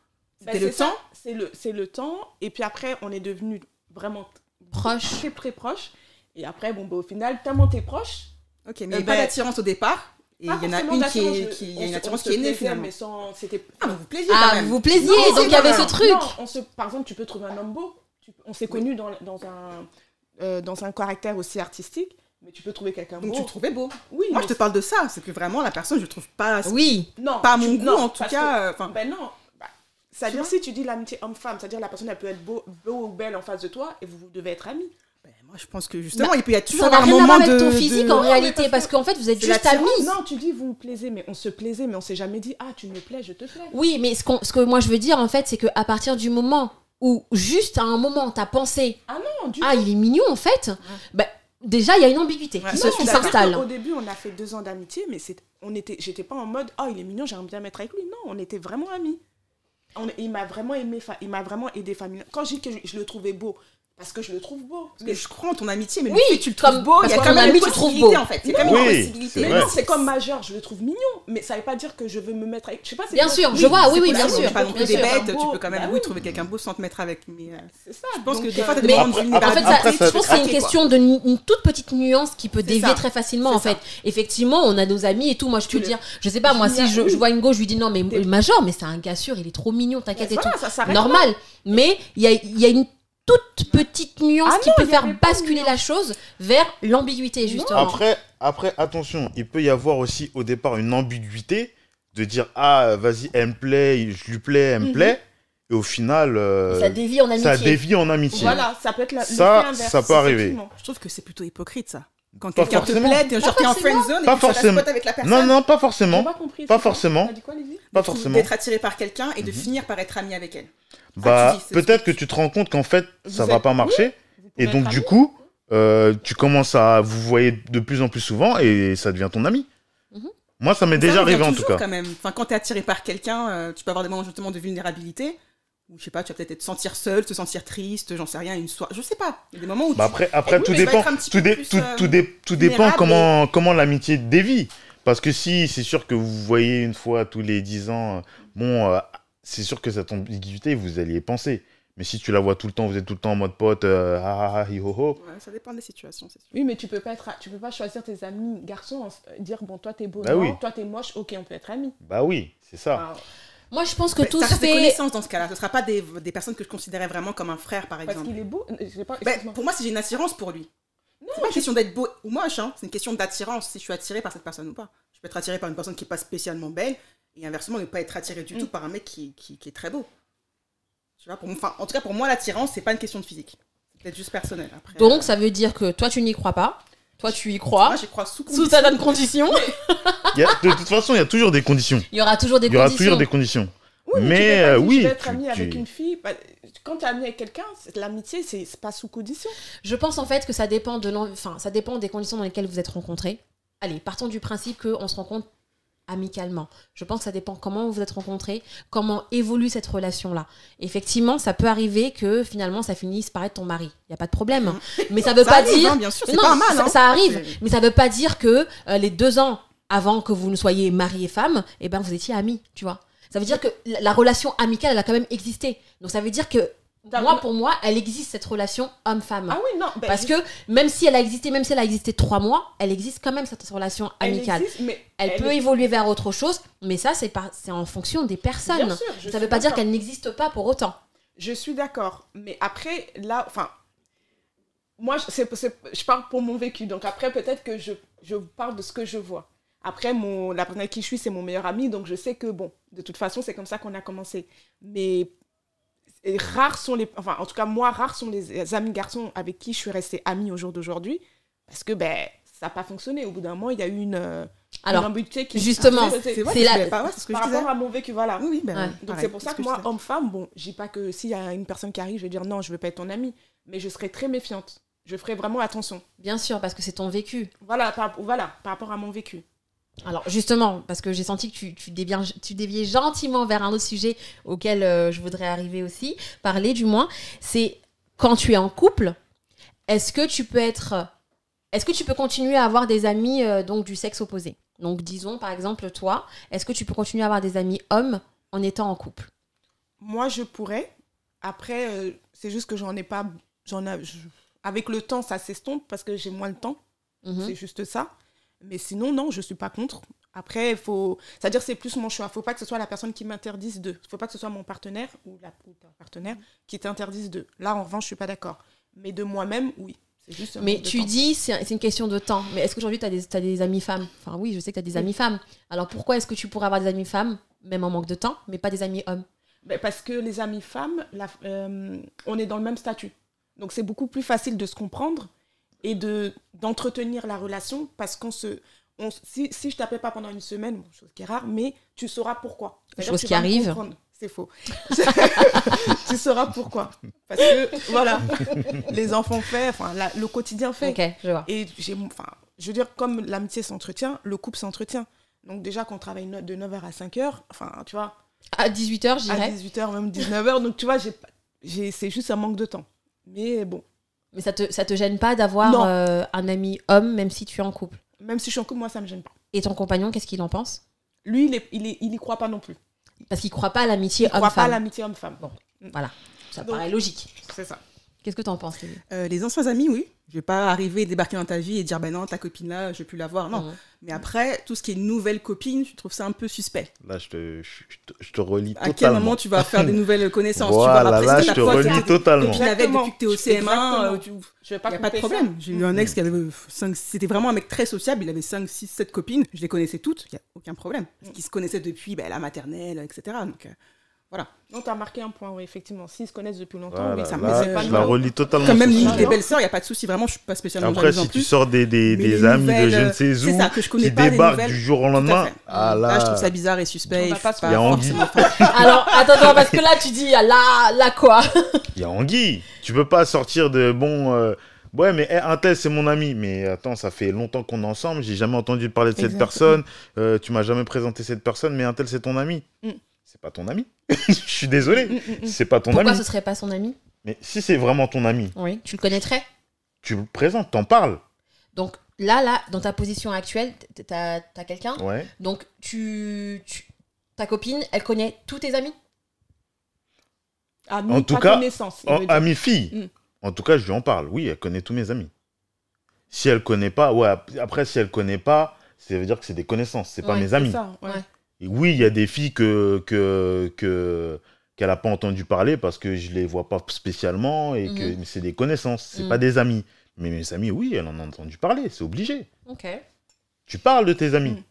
[SPEAKER 2] bah,
[SPEAKER 4] C'était
[SPEAKER 2] c'est
[SPEAKER 4] le temps?
[SPEAKER 2] C'est le, c'est le temps. Et puis après, on est devenu vraiment
[SPEAKER 1] Proche.
[SPEAKER 2] très très proche. Et après, bon, bah, au final, tellement t'es proche.
[SPEAKER 4] Ok, mais
[SPEAKER 2] Euh,
[SPEAKER 4] pas
[SPEAKER 2] ben-
[SPEAKER 4] d'attirance au départ. Et il y en a une qui est, qui, y a une attirance qui est née
[SPEAKER 2] plaisait,
[SPEAKER 4] finalement.
[SPEAKER 2] Mais sans, c'était
[SPEAKER 4] Ah, mais vous plaisiez quand
[SPEAKER 1] Ah,
[SPEAKER 4] même.
[SPEAKER 1] vous vous plaisiez,
[SPEAKER 4] Non,
[SPEAKER 1] donc il y avait ce truc.
[SPEAKER 2] Non, on se, par exemple, tu peux trouver un homme beau. Tu- on s'est connus dans, dans, un, euh, dans un caractère aussi artistique, mais tu peux trouver quelqu'un
[SPEAKER 4] Donc
[SPEAKER 2] beau.
[SPEAKER 4] tu le trouvais beau.
[SPEAKER 2] Oui,
[SPEAKER 4] Moi, je te parle de ça. C'est que vraiment, la personne, je le trouve pas,
[SPEAKER 1] Oui,
[SPEAKER 2] non,
[SPEAKER 4] pas à mon goût, en tout cas. euh,
[SPEAKER 2] que-
[SPEAKER 4] Enfin,
[SPEAKER 2] ben non. Bah, C'est-à-dire,
[SPEAKER 4] Tu
[SPEAKER 2] si tu dis l'amitié homme-femme, c'est-à-dire la personne, elle peut être beau, beau ou belle en face de toi et vous, vous devez être amis.
[SPEAKER 4] Ben, moi, je pense que justement, il peut y avoir toujours
[SPEAKER 1] ça n'a
[SPEAKER 4] un
[SPEAKER 1] rien à
[SPEAKER 4] moment
[SPEAKER 1] voir avec
[SPEAKER 4] de.
[SPEAKER 1] ton physique
[SPEAKER 4] de-
[SPEAKER 1] en
[SPEAKER 2] Non,
[SPEAKER 1] réalité,
[SPEAKER 2] parce
[SPEAKER 1] parce
[SPEAKER 2] que
[SPEAKER 1] qu'en fait, vous êtes juste amis.
[SPEAKER 2] Non, tu dis vous me plaisez, mais on se plaisait, mais on s'est jamais dit ah tu me plais, je te plais.
[SPEAKER 1] Oui, mais ce, qu'on- ce que moi je veux dire en fait, c'est qu'à partir du moment où juste à un moment t'as pensé
[SPEAKER 2] Ah non, du
[SPEAKER 1] ah il est mignon en fait, bah, déjà il y a une ambiguïté
[SPEAKER 4] Ouais,
[SPEAKER 1] qui, s'installe.
[SPEAKER 2] Au début, on a fait deux ans d'amitié, mais c'est, on était, j'étais pas en mode, oh, il est mignon, j'aimerais bien mettre avec lui. Non, on était vraiment amis. On- il m'a vraiment aimé, il m'a vraiment aidé familialement. Quand je dis que je, je le trouvais beau, parce que je le trouve beau.
[SPEAKER 4] Parce que je crois en ton amitié, mais
[SPEAKER 1] Oui,
[SPEAKER 4] le fait tu le trouves beau, il y a quand même une possibilité
[SPEAKER 1] beau.
[SPEAKER 4] en fait. Il y a quand même une
[SPEAKER 3] Oui,
[SPEAKER 4] possibilité.
[SPEAKER 3] c'est
[SPEAKER 2] Mais
[SPEAKER 3] vrai.
[SPEAKER 2] non, c'est comme majeur, je le trouve mignon, mais ça veut pas dire que je veux me mettre avec. Je sais pas. c'est
[SPEAKER 1] Bien sûr, je vois, oui, oui,
[SPEAKER 4] C'est
[SPEAKER 1] bien sûr.
[SPEAKER 4] Pas non plus des bêtes, tu peux quand même
[SPEAKER 2] bah
[SPEAKER 4] oui,
[SPEAKER 2] oui.
[SPEAKER 4] trouver quelqu'un beau sans te mettre avec. Mais euh,
[SPEAKER 2] C'est ça.
[SPEAKER 4] je pense que des fois,
[SPEAKER 2] euh,
[SPEAKER 4] t'as des
[SPEAKER 1] En fait, je pense que c'est une question de une, une toute petite nuance qui peut dévier très facilement en fait. Effectivement, on a nos amis et tout. Moi, je peux dire, je sais pas, moi, si je,
[SPEAKER 2] Oui.
[SPEAKER 1] vois une go, je lui dis non, mais Major, mais c'est un gars sûr, il est trop mignon, t'inquiète et tout.
[SPEAKER 2] voilà, ça s'arrête
[SPEAKER 1] Normal. Mais il y a une toute petite nuance
[SPEAKER 2] Ah
[SPEAKER 1] qui
[SPEAKER 2] non,
[SPEAKER 1] peut faire basculer la chose vers l'ambiguïté, justement.
[SPEAKER 3] Après, après, attention, il peut y avoir aussi au départ une ambiguïté de dire ah vas-y elle me plaît, je lui plais, elle me
[SPEAKER 2] Mhm.
[SPEAKER 3] plaît, et au final euh,
[SPEAKER 1] ça dévie en amitié.
[SPEAKER 3] ça dévie en amitié.
[SPEAKER 2] Voilà, ça peut être la,
[SPEAKER 3] Ça,
[SPEAKER 2] l'effet inverse,
[SPEAKER 3] ça peut arriver.
[SPEAKER 4] je trouve que c'est plutôt hypocrite ça. Quand quelqu'un te t'es genre t'es en friend zone et
[SPEAKER 3] Pas
[SPEAKER 4] tu la
[SPEAKER 3] forcément.
[SPEAKER 4] spot avec la personne.
[SPEAKER 3] Non non pas forcément,
[SPEAKER 2] pas compris.
[SPEAKER 3] Pas forcément.
[SPEAKER 2] T'as dit quoi, Lizzie
[SPEAKER 3] pas
[SPEAKER 4] De
[SPEAKER 3] forcément.
[SPEAKER 4] D'être attiré par quelqu'un et de
[SPEAKER 3] Mhm.
[SPEAKER 4] finir par être ami avec elle.
[SPEAKER 3] Bah
[SPEAKER 4] tu c'est
[SPEAKER 3] peut-être que tu te rends compte qu'en fait ça
[SPEAKER 2] Vous
[SPEAKER 3] va
[SPEAKER 2] êtes-
[SPEAKER 3] pas marcher, et donc du coup euh, tu commences à vous voyez de plus en plus souvent et ça devient ton ami.
[SPEAKER 1] Mhm.
[SPEAKER 3] Moi ça m'est déjà arrivé en tout cas.
[SPEAKER 4] quand même. Enfin, quand t'es attiré par quelqu'un, euh, tu peux avoir des moments justement de vulnérabilité. Ou je sais pas, tu vas peut-être te sentir seul, te sentir triste, j'en sais rien, une soirée. Je sais pas. Il y a des moments où
[SPEAKER 3] Bah
[SPEAKER 4] tu-
[SPEAKER 3] après, après
[SPEAKER 4] oui,
[SPEAKER 3] tout dépend, tout,
[SPEAKER 4] peu
[SPEAKER 3] dé-
[SPEAKER 4] plus,
[SPEAKER 3] tout,
[SPEAKER 4] euh,
[SPEAKER 3] tout dé- tout dépend comment, comment l'amitié dévie. Parce que si c'est sûr que vous voyez une fois tous les 10 ans, euh, bon, euh, c'est sûr que cette ambiguïté, vous alliez y penser. Mais si tu la vois tout le temps, vous êtes tout le temps en mode pote, euh, ah ah ah, hi, ho ho.
[SPEAKER 4] Ouais, ça dépend des situations, c'est sûr.
[SPEAKER 2] Oui, mais tu peux pas être, tu peux pas choisir tes amis garçons, en- dire bon toi t'es beau,
[SPEAKER 3] Bah
[SPEAKER 2] non,
[SPEAKER 3] oui.
[SPEAKER 2] toi t'es moche, ok on peut être amis.
[SPEAKER 3] Bah oui, c'est ça.
[SPEAKER 1] Moi, je pense que
[SPEAKER 4] Mais
[SPEAKER 1] tout
[SPEAKER 4] ça
[SPEAKER 1] se
[SPEAKER 4] reste des
[SPEAKER 1] fait.
[SPEAKER 4] connaissances dans ce cas-là. Ce sera pas des, des personnes que je considérais vraiment comme un frère, par
[SPEAKER 2] parce
[SPEAKER 4] exemple.
[SPEAKER 2] qu'il est beau. euh, je sais pas,
[SPEAKER 4] Ben, pour moi, c'est j'ai une attirance pour lui. C'est pas une question d'être beau ou moche, hein. c'est une question d'attirance, si je suis attiré par cette personne ou pas. Je peux être attiré par une personne qui est pas spécialement belle, et inversement, ne pas être attiré du
[SPEAKER 2] Mm.
[SPEAKER 4] tout par un mec qui, qui, qui est très beau. Tu vois, pour moi, enfin, en tout cas, pour moi, l'attirance, c'est pas une question de physique. C'est peut-être juste personnel. Après,
[SPEAKER 1] Donc,
[SPEAKER 4] euh,
[SPEAKER 1] ça veut dire que toi, tu n'y crois pas. Toi, tu y
[SPEAKER 4] moi,
[SPEAKER 1] crois.
[SPEAKER 4] j'y crois sous
[SPEAKER 1] Sous certaines conditions.
[SPEAKER 3] Il y a- de toute façon, il y a toujours des conditions.
[SPEAKER 1] Il y aura toujours des
[SPEAKER 3] Il y aura
[SPEAKER 1] conditions.
[SPEAKER 3] toujours des conditions.
[SPEAKER 2] Oui,
[SPEAKER 3] mais,
[SPEAKER 2] tu peux
[SPEAKER 3] euh,
[SPEAKER 2] dire,
[SPEAKER 3] oui,
[SPEAKER 2] Je vais être
[SPEAKER 3] tu-
[SPEAKER 2] ami
[SPEAKER 3] tu-
[SPEAKER 2] avec une fille. bah, quand tu es ami avec quelqu'un, c'est- l'amitié c'est c'est pas sous condition.
[SPEAKER 1] Je pense en fait que ça dépend de l'en- enfin, ça dépend des conditions dans lesquelles vous êtes rencontrés. Allez, partons du principe qu'on se rencontre amicalement. Je pense que ça dépend comment vous vous êtes rencontrés, comment évolue cette relation-là. Effectivement, ça peut arriver que finalement ça finisse par être ton mari. Il n'y a pas de problème. hein. Mais ça veut
[SPEAKER 4] Ça
[SPEAKER 1] pas
[SPEAKER 4] arrive,
[SPEAKER 1] dire
[SPEAKER 4] hein, bien sûr, c'est
[SPEAKER 1] non,
[SPEAKER 4] pas un mal.
[SPEAKER 1] ça,
[SPEAKER 4] hein.
[SPEAKER 1] ça arrive, mais ça veut pas dire que euh, les deux ans avant que vous ne soyez mari et femme, eh ben vous étiez amis, tu vois. Ça veut dire que la, la relation amicale, elle a quand même existé. Donc ça veut dire que moi, pour moi, elle existe cette relation homme-femme.
[SPEAKER 2] Ah oui, non. ben,
[SPEAKER 1] Parce que même si elle a existé, même si elle a existé trois mois, elle existe quand même cette relation
[SPEAKER 2] elle
[SPEAKER 1] amicale.
[SPEAKER 2] existe, mais
[SPEAKER 1] Elle, peut évoluer vers autre chose, mais ça, c'est par- en fonction des personnes.
[SPEAKER 2] Bien sûr, je
[SPEAKER 1] ça
[SPEAKER 2] suis
[SPEAKER 1] veut pas dire qu'elle n'existe pas pour autant.
[SPEAKER 2] Je suis d'accord. Mais après, là, enfin, moi, je- parle pour mon vécu. Donc après, peut-être que je, je parle de ce que je vois. Après, mon, la personne avec qui je suis, c'est mon meilleur ami. Donc je sais que, bon, de toute façon, c'est comme ça qu'on a commencé. Mais et rares sont les. Enfin, en tout cas, moi, rares sont les amis garçons avec qui je suis restée amie au jour d'aujourd'hui. Parce que, ben, ça n'a pas fonctionné. Au bout d'un moment, il y a eu une. euh,
[SPEAKER 1] Alors,
[SPEAKER 2] une qui.
[SPEAKER 1] justement,
[SPEAKER 2] c'est-
[SPEAKER 1] la-
[SPEAKER 4] c'est pas- ouais, c'est ce que
[SPEAKER 2] par
[SPEAKER 4] je
[SPEAKER 2] rapport à mon vécu, voilà.
[SPEAKER 4] Oui, oui, ben,
[SPEAKER 1] Ouais.
[SPEAKER 2] Donc c'est pour ça que moi, homme-femme, bon, je dis pas que s'il y a une personne qui arrive, je vais dire non, je veux pas être ton ami, mais je serai très méfiante. Je ferai vraiment attention.
[SPEAKER 1] bien sûr, parce que c'est ton vécu.
[SPEAKER 2] Voilà, par, voilà, par rapport à mon vécu.
[SPEAKER 1] Alors justement, parce que j'ai senti que tu, tu, déviais gentiment vers un autre sujet auquel euh, je voudrais arriver aussi, parler du moins, c'est quand tu es en couple, est-ce que tu peux être... Est-ce que tu peux continuer à avoir des amis euh, donc du sexe opposé? Donc disons par exemple toi, est-ce que tu peux continuer à avoir des amis hommes en étant en couple?
[SPEAKER 2] Moi, je pourrais. Après, euh, c'est juste que j'en ai pas. J'en avec le temps, ça s'estompe parce que j'ai moins le temps.
[SPEAKER 1] Mhm.
[SPEAKER 2] C'est juste ça. Mais sinon, non, je suis pas contre. Après, il faut. C'est-à-dire, c'est plus mon choix. faut pas que ce soit la personne qui m'interdise de. faut pas que ce soit mon partenaire ou, la, ou ta partenaire qui t'interdise de. Là, en revanche, je suis pas d'accord. Mais de moi-même, oui. Juste.
[SPEAKER 1] Mais tu
[SPEAKER 2] temps.
[SPEAKER 1] dis, c'est une question de temps. Mais est-ce qu'aujourd'hui, tu as, des des amis femmes? Enfin oui, je sais que tu as des
[SPEAKER 2] Oui.
[SPEAKER 1] amis femmes. Alors pourquoi est-ce que tu pourrais avoir des amis femmes, même en manque de temps, mais pas des amis hommes?
[SPEAKER 2] Ben, parce que les amis femmes, la- euh, on est dans le même statut. Donc c'est beaucoup plus facile de se comprendre et de d'entretenir la relation parce qu'on se... On, si, si je t'appelle pas pendant une semaine, bon, chose qui est rare, mais tu sauras pourquoi.
[SPEAKER 1] Chose qui arrive.
[SPEAKER 2] C'est faux. tu sauras pourquoi. Parce que, voilà, les enfants fait, enfin, la- le quotidien fait.
[SPEAKER 1] Ok, je vois.
[SPEAKER 2] Et j'ai, enfin, je veux dire, comme l'amitié s'entretient, le couple s'entretient. Donc déjà, qu'on travaille no- de 9h à 5h, enfin, tu vois,
[SPEAKER 1] À 18h, je
[SPEAKER 2] à
[SPEAKER 1] dirais.
[SPEAKER 2] 18h, même 19h. Donc, tu vois, j'ai, c'est juste un manque de temps. Mais bon,
[SPEAKER 1] Mais ça te, ça te gêne pas d'avoir euh, un ami homme, même si tu es en couple?
[SPEAKER 2] Même si je suis en couple, moi, ça me gêne pas.
[SPEAKER 1] Et ton compagnon, qu'est-ce qu'il en pense?
[SPEAKER 2] Lui, il, est, il, est, il y croit pas non plus.
[SPEAKER 1] Parce qu'il croit pas à l'amitié
[SPEAKER 2] Il croit pas à
[SPEAKER 1] homme-femme.
[SPEAKER 2] l'amitié homme-femme.
[SPEAKER 1] Bon. Ça
[SPEAKER 2] Donc-
[SPEAKER 1] paraît logique.
[SPEAKER 2] C'est ça.
[SPEAKER 1] Qu'est-ce que t'en penses, Lily?
[SPEAKER 4] Euh, les anciens amis, oui. Je vais pas arriver, débarquer dans ta vie et dire, ben non, ta copine là, je vais plus la voir. Non.
[SPEAKER 1] Mhm.
[SPEAKER 4] Mais après, tout ce qui est nouvelle copine, je trouve ça un peu suspect.
[SPEAKER 3] Là, je te, je, je te- relis
[SPEAKER 4] À quel
[SPEAKER 3] totalement.
[SPEAKER 4] moment tu vas faire des nouvelles connaissances
[SPEAKER 3] Voilà,
[SPEAKER 4] Tu vas
[SPEAKER 3] là, je te relis
[SPEAKER 4] t'es
[SPEAKER 3] totalement.
[SPEAKER 4] copine avec depuis que t'es au
[SPEAKER 2] Exactement.
[SPEAKER 4] CM1. euh, tu-
[SPEAKER 2] Je vais pas
[SPEAKER 4] n'y a pas de problème. J'ai eu un ex qui avait 5, c'était vraiment un mec très sociable. Il avait 5, 6, 7 copines. Je les connaissais toutes. Il n'y a aucun problème. Parce qu'ils se connaissaient depuis ben, la maternelle, etc. Donc, voilà.
[SPEAKER 2] Non, t'as marqué un point, oui, effectivement. S'ils se connaissent depuis longtemps,
[SPEAKER 3] Voilà,
[SPEAKER 2] oui, ça me
[SPEAKER 3] là,
[SPEAKER 2] pas
[SPEAKER 3] je la
[SPEAKER 2] même.
[SPEAKER 3] relis totalement.
[SPEAKER 4] Comme même des belles sœurs, il n'y a pas de souci. Vraiment, je suis pas spécialement
[SPEAKER 3] Après, si tu
[SPEAKER 4] plus.
[SPEAKER 3] sors des, des, des amis de je ne sais où
[SPEAKER 4] ça, que je connais
[SPEAKER 3] qui
[SPEAKER 4] pas,
[SPEAKER 3] débarquent du jour au lendemain, ah
[SPEAKER 4] Là, je
[SPEAKER 3] là,
[SPEAKER 4] trouve ça bizarre et suspect. Je
[SPEAKER 2] pas
[SPEAKER 3] Il y a Anguille.
[SPEAKER 1] Alors, attends, attends, parce que là, tu dis, ah, là, là quoi
[SPEAKER 3] il y a Anguille. Tu peux pas sortir de bon. euh, Ouais, mais eh, un tel, c'est mon ami. Mais attends, ça fait longtemps qu'on est ensemble. J'ai jamais entendu parler de cette personne. Euh, tu m'as jamais présenté cette personne, mais un tel, c'est ton ami.
[SPEAKER 2] Mm.
[SPEAKER 3] C'est pas ton ami. Je suis désolé.
[SPEAKER 2] Mm, mm, mm.
[SPEAKER 3] C'est pas ton
[SPEAKER 1] Pourquoi
[SPEAKER 3] ami.
[SPEAKER 1] ce serait pas son ami?
[SPEAKER 3] Mais si c'est vraiment ton ami,
[SPEAKER 1] Oui. Tu le connaîtrais?
[SPEAKER 3] Tu le présentes, t'en parles.
[SPEAKER 1] Donc là, là, dans ta position actuelle, t'as as, quelqu'un?
[SPEAKER 3] Ouais.
[SPEAKER 1] Donc tu, tu- ta copine, elle connaît tous tes amis?
[SPEAKER 2] Ah,
[SPEAKER 3] En tout
[SPEAKER 2] pas
[SPEAKER 3] cas, ami fille.
[SPEAKER 2] Mm.
[SPEAKER 3] En tout cas, je lui en parle. Oui, elle connaît tous mes amis. Si elle connaît pas, ouais. ap- Après, si elle connaît pas, ça veut dire que c'est des connaissances. C'est pas
[SPEAKER 1] Ouais,
[SPEAKER 3] mes
[SPEAKER 2] C'est
[SPEAKER 3] amis.
[SPEAKER 2] ça, ouais.
[SPEAKER 3] Et oui, il y a des filles que que que qu'elle a pas entendu parler parce que je les vois pas spécialement et que
[SPEAKER 1] Mhm.
[SPEAKER 3] mais c'est des connaissances, c'est
[SPEAKER 1] Mhm.
[SPEAKER 3] pas des amis. Mais mes amis, oui, elle en a entendu parler, c'est obligé.
[SPEAKER 1] Ok.
[SPEAKER 3] Tu parles de tes amis.
[SPEAKER 2] Mhm.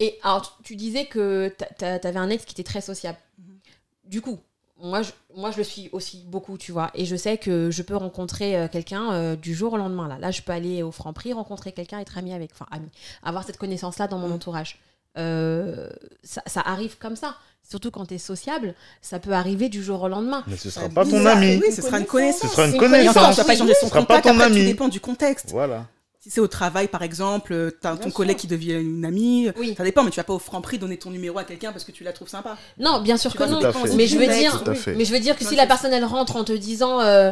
[SPEAKER 1] Et alors, tu, tu disais que t'a- t'avais un ex qui était très sociable.
[SPEAKER 4] Mhm.
[SPEAKER 1] Du coup, moi je, moi, je le suis aussi beaucoup, tu vois. Et je sais que je peux rencontrer euh, quelqu'un euh, du jour au lendemain. Là, là je peux aller au Franprix, rencontrer quelqu'un, être ami avec, enfin, ami, avoir cette connaissance-là dans mon
[SPEAKER 4] Mhm.
[SPEAKER 1] entourage. Euh, ça, ça arrive comme ça. Surtout quand tu es sociable, ça peut arriver du jour au lendemain.
[SPEAKER 3] Mais ce sera pas ton ami.
[SPEAKER 4] Oui, ce sera une
[SPEAKER 3] Ce
[SPEAKER 4] connaissance.
[SPEAKER 3] sera une connaissance.
[SPEAKER 4] tu vas pas
[SPEAKER 1] Oui,
[SPEAKER 4] changer son
[SPEAKER 3] ce sera
[SPEAKER 4] contact.
[SPEAKER 3] pas ton
[SPEAKER 4] Après, tout
[SPEAKER 3] ami.
[SPEAKER 4] dépend du contexte.
[SPEAKER 3] Voilà.
[SPEAKER 4] Si c'est au travail, par exemple, euh, t'as
[SPEAKER 2] Bien
[SPEAKER 4] ton
[SPEAKER 2] sûr.
[SPEAKER 4] collègue qui devient une amie.
[SPEAKER 1] Oui.
[SPEAKER 4] Ça dépend, mais tu vas pas au franc prix donner ton numéro à quelqu'un parce que tu la trouves sympa.
[SPEAKER 1] Non, bien sûr
[SPEAKER 4] Tu
[SPEAKER 1] que non.
[SPEAKER 3] Tout à fait.
[SPEAKER 1] Mais je veux dire. Mais je veux dire que si la personne elle rentre en te disant euh,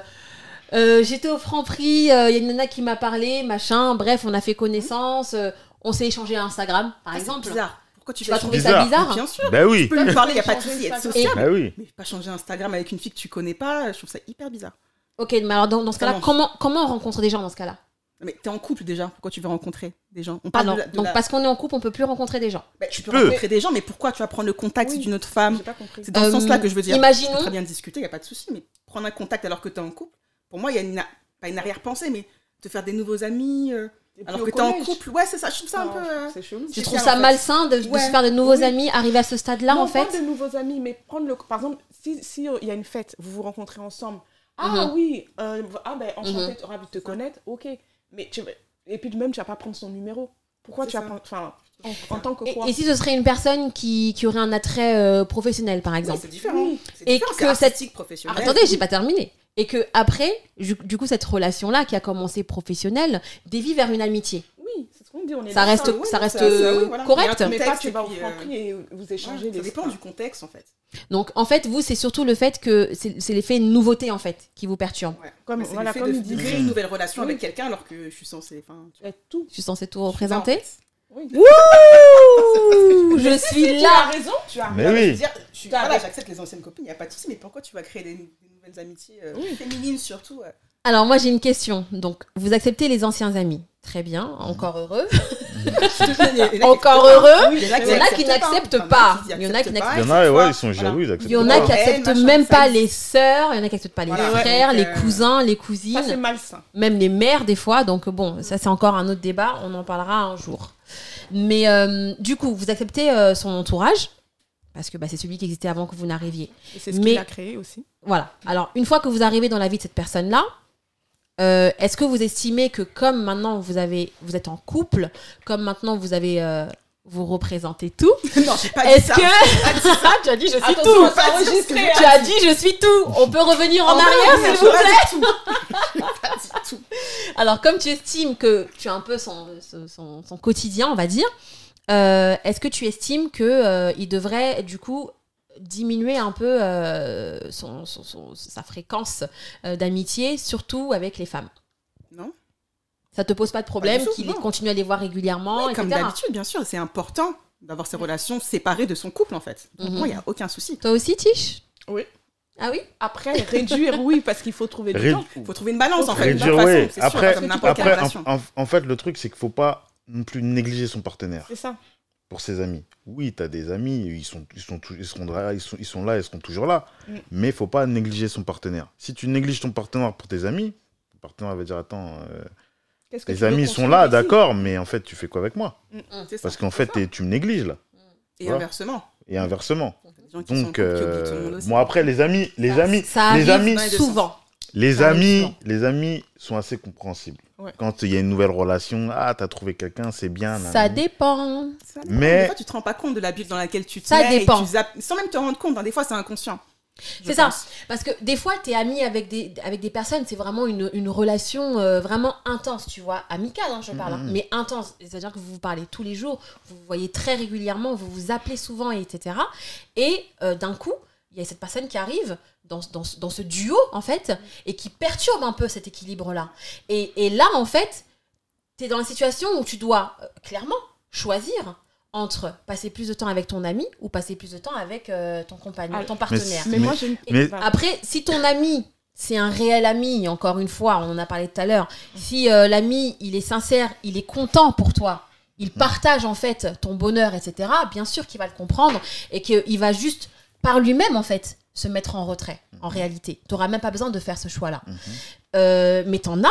[SPEAKER 1] euh, j'étais au franc prix, il y a une nana qui m'a parlé, machin, bref, on a fait connaissance, euh, on s'est échangé à Instagram, par
[SPEAKER 4] Ah,
[SPEAKER 1] exemple.
[SPEAKER 4] C'est bizarre. Pourquoi tu
[SPEAKER 1] Tu vas
[SPEAKER 4] fais
[SPEAKER 1] trouver
[SPEAKER 3] bizarre.
[SPEAKER 1] ça bizarre
[SPEAKER 4] Bien sûr.
[SPEAKER 3] Bah oui.
[SPEAKER 4] Tu peux lui parler, il n'y a pas de souci, être sociable.
[SPEAKER 3] Bah oui.
[SPEAKER 4] Mais pas changer Instagram avec une fille que tu connais pas, je trouve ça hyper bizarre.
[SPEAKER 1] Ok, mais alors dans, dans ce cas-là,
[SPEAKER 4] Comment
[SPEAKER 1] comment, on rencontre des gens dans ce cas-là?
[SPEAKER 4] Mais t'es en couple déjà, pourquoi tu veux rencontrer des gens? On
[SPEAKER 1] Ah
[SPEAKER 4] parle
[SPEAKER 1] non,
[SPEAKER 4] de la- de
[SPEAKER 1] donc
[SPEAKER 4] la-
[SPEAKER 1] parce qu'on est en couple, on peut plus rencontrer des gens.
[SPEAKER 4] Bah, tu peux
[SPEAKER 3] peux.
[SPEAKER 4] rencontrer des gens, mais pourquoi tu vas prendre le contact
[SPEAKER 2] Oui.
[SPEAKER 4] d'une autre femme?
[SPEAKER 2] J'ai pas compris.
[SPEAKER 4] C'est dans ce
[SPEAKER 1] Euh,
[SPEAKER 4] sens-là que je veux dire. Tu
[SPEAKER 1] imaginons-
[SPEAKER 4] peux très bien discuter, il n'y a pas de souci, mais prendre un contact alors que tu es en couple, pour moi, il y a une, pas une arrière-pensée, mais te faire des nouveaux amis, euh, Alors que t'es en couple, ouais, c'est ça, je trouve ça un peu.
[SPEAKER 2] C'est chelou.
[SPEAKER 1] Tu
[SPEAKER 4] C'est
[SPEAKER 1] trouves
[SPEAKER 4] ça,
[SPEAKER 1] malsain de, de
[SPEAKER 4] Ouais.
[SPEAKER 1] se faire de nouveaux
[SPEAKER 2] Oui.
[SPEAKER 1] amis, arriver à ce stade-là, en fait
[SPEAKER 2] pas de nouveaux amis, mais prendre le. Par exemple, si si, euh, il y a une fête, vous vous rencontrez ensemble. Ah
[SPEAKER 1] Mhm.
[SPEAKER 2] oui, euh, ah ben enchanté, ravi de te connaître, ok. Mais tu et puis même tu vas pas prendre son numéro. Pourquoi tu vas prendre, enfin, en, en tant que
[SPEAKER 1] Et,
[SPEAKER 2] quoi
[SPEAKER 1] et si ce serait une personne qui, qui aurait un attrait euh, professionnel, par exemple
[SPEAKER 4] c'est différent.
[SPEAKER 2] Oui.
[SPEAKER 1] Et que cette-. Attendez, j'ai pas terminé. Et que après, du coup, cette relation-là qui a commencé professionnelle dévie vers une amitié.
[SPEAKER 2] Oui, c'est ce qu'on dit, on est
[SPEAKER 1] Ça reste, ça reste
[SPEAKER 4] ça- ça, oui, voilà.
[SPEAKER 1] correct.
[SPEAKER 2] Mais pas tu vas au Franprix et vous échangez
[SPEAKER 4] Ouais,
[SPEAKER 2] les
[SPEAKER 4] ça dépend du contexte en fait.
[SPEAKER 1] Donc, en fait, vous, c'est surtout le fait que c'est l'effet nouveauté, en fait, qui vous perturbe.
[SPEAKER 4] Ouais.
[SPEAKER 2] Comme-
[SPEAKER 4] Mais c'est
[SPEAKER 2] voilà,
[SPEAKER 4] le fait
[SPEAKER 2] comme
[SPEAKER 4] de,
[SPEAKER 2] il
[SPEAKER 4] de
[SPEAKER 2] disait.
[SPEAKER 4] créer une nouvelle relation
[SPEAKER 2] Oui.
[SPEAKER 4] avec quelqu'un alors que je suis censée. Enfin, tu
[SPEAKER 2] tout.
[SPEAKER 1] Je suis censée tout
[SPEAKER 4] là,
[SPEAKER 1] représenter.
[SPEAKER 2] Oui.
[SPEAKER 1] Ouh, je suis
[SPEAKER 2] Tu as
[SPEAKER 1] là.
[SPEAKER 2] raison, tu as
[SPEAKER 3] Mais
[SPEAKER 4] Non,
[SPEAKER 3] oui.
[SPEAKER 4] je veux dire, je suis- voilà,
[SPEAKER 2] raison.
[SPEAKER 4] j'accepte les anciennes copines, il n'y a pas de souci, mais pourquoi tu vas créer des, des nouvelles amitiés euh,
[SPEAKER 2] Oui.
[SPEAKER 4] féminines surtout
[SPEAKER 1] Alors, moi, j'ai une question. Donc, vous acceptez les anciens amis. Très bien, encore heureux.
[SPEAKER 4] Il y en a qui
[SPEAKER 1] Encore heureux.
[SPEAKER 4] pas.
[SPEAKER 1] Il y en a qui n'acceptent pas. Il y en a qui
[SPEAKER 3] Il y en
[SPEAKER 1] n'acceptent
[SPEAKER 3] a,
[SPEAKER 4] pas,
[SPEAKER 3] ouais, ils sont
[SPEAKER 4] voilà.
[SPEAKER 3] jaloux, ils
[SPEAKER 1] Il y en
[SPEAKER 3] pas.
[SPEAKER 1] a qui
[SPEAKER 4] Ouais,
[SPEAKER 1] acceptent
[SPEAKER 4] machin,
[SPEAKER 1] même pas les sœurs, il y en a qui acceptent pas les
[SPEAKER 4] Voilà,
[SPEAKER 1] frères,
[SPEAKER 4] donc,
[SPEAKER 1] les
[SPEAKER 4] euh,
[SPEAKER 1] cousins, les
[SPEAKER 2] Ça, c'est
[SPEAKER 1] cousines,
[SPEAKER 2] malsain.
[SPEAKER 1] même les mères des fois. Donc bon, ça c'est encore un autre débat, on en parlera un jour. Mais euh, du coup, vous acceptez euh, son entourage? Parce que bah, c'est celui qui existait avant que vous n'arriviez.
[SPEAKER 2] Et c'est ce
[SPEAKER 1] Mais-
[SPEAKER 2] qu'il a créé aussi.
[SPEAKER 1] Voilà. Alors, une fois que vous arrivez dans la vie de cette personne-là, euh, est-ce que vous estimez que comme maintenant vous avez, vous êtes en couple, comme maintenant vous avez, euh, vous représentez tout,
[SPEAKER 4] Non, j'ai pas dit
[SPEAKER 1] est-ce
[SPEAKER 4] ça.
[SPEAKER 1] que tu as dit je suis tout,
[SPEAKER 2] enregistré, hein.
[SPEAKER 1] tu as dit je suis tout, on peut revenir en arrière s'il vous plaît.
[SPEAKER 4] pas dit tout.
[SPEAKER 1] Alors, comme tu estimes que tu as un peu son, son, son quotidien, on va dire, euh, est-ce que tu estimes que il devrait du coup diminuer un peu euh, son, son- son- sa fréquence euh, d'amitié, surtout avec les femmes
[SPEAKER 4] Non.
[SPEAKER 1] Ça te pose pas de problème qu'il continue à les voir régulièrement,
[SPEAKER 4] Oui, comme d'habitude, bien sûr, c'est important d'avoir ces relations séparées de son couple en fait. Donc,
[SPEAKER 1] Mhm.
[SPEAKER 4] Moi, il n'y a aucun souci.
[SPEAKER 1] Toi aussi, Tish
[SPEAKER 2] Oui.
[SPEAKER 1] Ah oui?
[SPEAKER 2] Après, réduire, oui, parce qu'il faut trouver du
[SPEAKER 3] Ré-
[SPEAKER 2] temps.
[SPEAKER 4] Il faut trouver une balance en fait.
[SPEAKER 3] Réduire,
[SPEAKER 4] façon, sûr,
[SPEAKER 3] Après, après en, en- en fait, le truc, c'est qu'il faut pas non plus négliger son partenaire
[SPEAKER 2] C'est ça.
[SPEAKER 3] Pour ses amis. Oui, tu as des amis, ils sont, ils, sont, ils, seront là, ils, sont, ils sont là, ils seront toujours là.
[SPEAKER 2] Mm.
[SPEAKER 3] Mais il faut pas négliger son partenaire. Si tu négliges ton partenaire pour tes amis, ton partenaire va dire Attends, euh,
[SPEAKER 2] veux
[SPEAKER 3] amis sont là, d'accord, mais en fait, tu fais quoi avec moi?
[SPEAKER 4] C'est ça.
[SPEAKER 3] Parce qu'en fait, t'es- tu me négliges là.
[SPEAKER 4] Et
[SPEAKER 3] voilà.
[SPEAKER 4] inversement.
[SPEAKER 3] Et inversement.
[SPEAKER 4] Sont
[SPEAKER 3] Donc, euh, bon, après, les amis, les
[SPEAKER 1] Ça-
[SPEAKER 3] amis,
[SPEAKER 1] ça
[SPEAKER 3] les amis,
[SPEAKER 1] souvent.
[SPEAKER 3] les amis,
[SPEAKER 1] souvent.
[SPEAKER 3] les amis sont assez compréhensibles.
[SPEAKER 2] Ouais.
[SPEAKER 3] Quand il y a une nouvelle relation, ah, t'as trouvé quelqu'un, c'est bien.
[SPEAKER 1] Ça dépend.
[SPEAKER 4] Ça dépend.
[SPEAKER 3] Mais-
[SPEAKER 4] Des fois, tu te rends pas compte de la bulle dans laquelle tu te
[SPEAKER 1] Ça
[SPEAKER 4] mets et
[SPEAKER 1] dépend.
[SPEAKER 4] tu sans même te rendre compte. hein. Des fois, c'est inconscient.
[SPEAKER 1] C'est ça. Parce que des fois, tu es ami avec des, avec des personnes, c'est vraiment une, une relation euh, vraiment intense, tu vois, amicale, hein, je parle, hein, mais intense. C'est-à-dire que vous vous parlez tous les jours, vous vous voyez très régulièrement, vous vous appelez souvent, et etc. Et euh, d'un coup, il y a cette personne qui arrive dans, dans, ce- dans ce duo, en fait, et qui perturbe un peu cet équilibre-là. Et, et là, en fait, tu es dans la situation où tu dois euh, clairement choisir entre passer plus de temps avec ton ami ou passer plus de temps avec euh, ton compagnon,
[SPEAKER 2] Ah,
[SPEAKER 1] ton partenaire.
[SPEAKER 2] Mais,
[SPEAKER 3] Mais-
[SPEAKER 2] moi, une.
[SPEAKER 3] mais-
[SPEAKER 2] Voilà.
[SPEAKER 1] Après, si ton ami, c'est un réel ami, encore une fois, on en a parlé tout à l'heure, si euh, l'ami, il est sincère, il est content pour toi, il partage en fait ton bonheur, etc., bien sûr qu'il va le comprendre et qu'il va juste, par lui-même, en fait, se mettre en retrait, en réalité. Tu n'auras même pas besoin de faire ce choix-là.
[SPEAKER 3] Mhm.
[SPEAKER 1] Euh, mais t'en as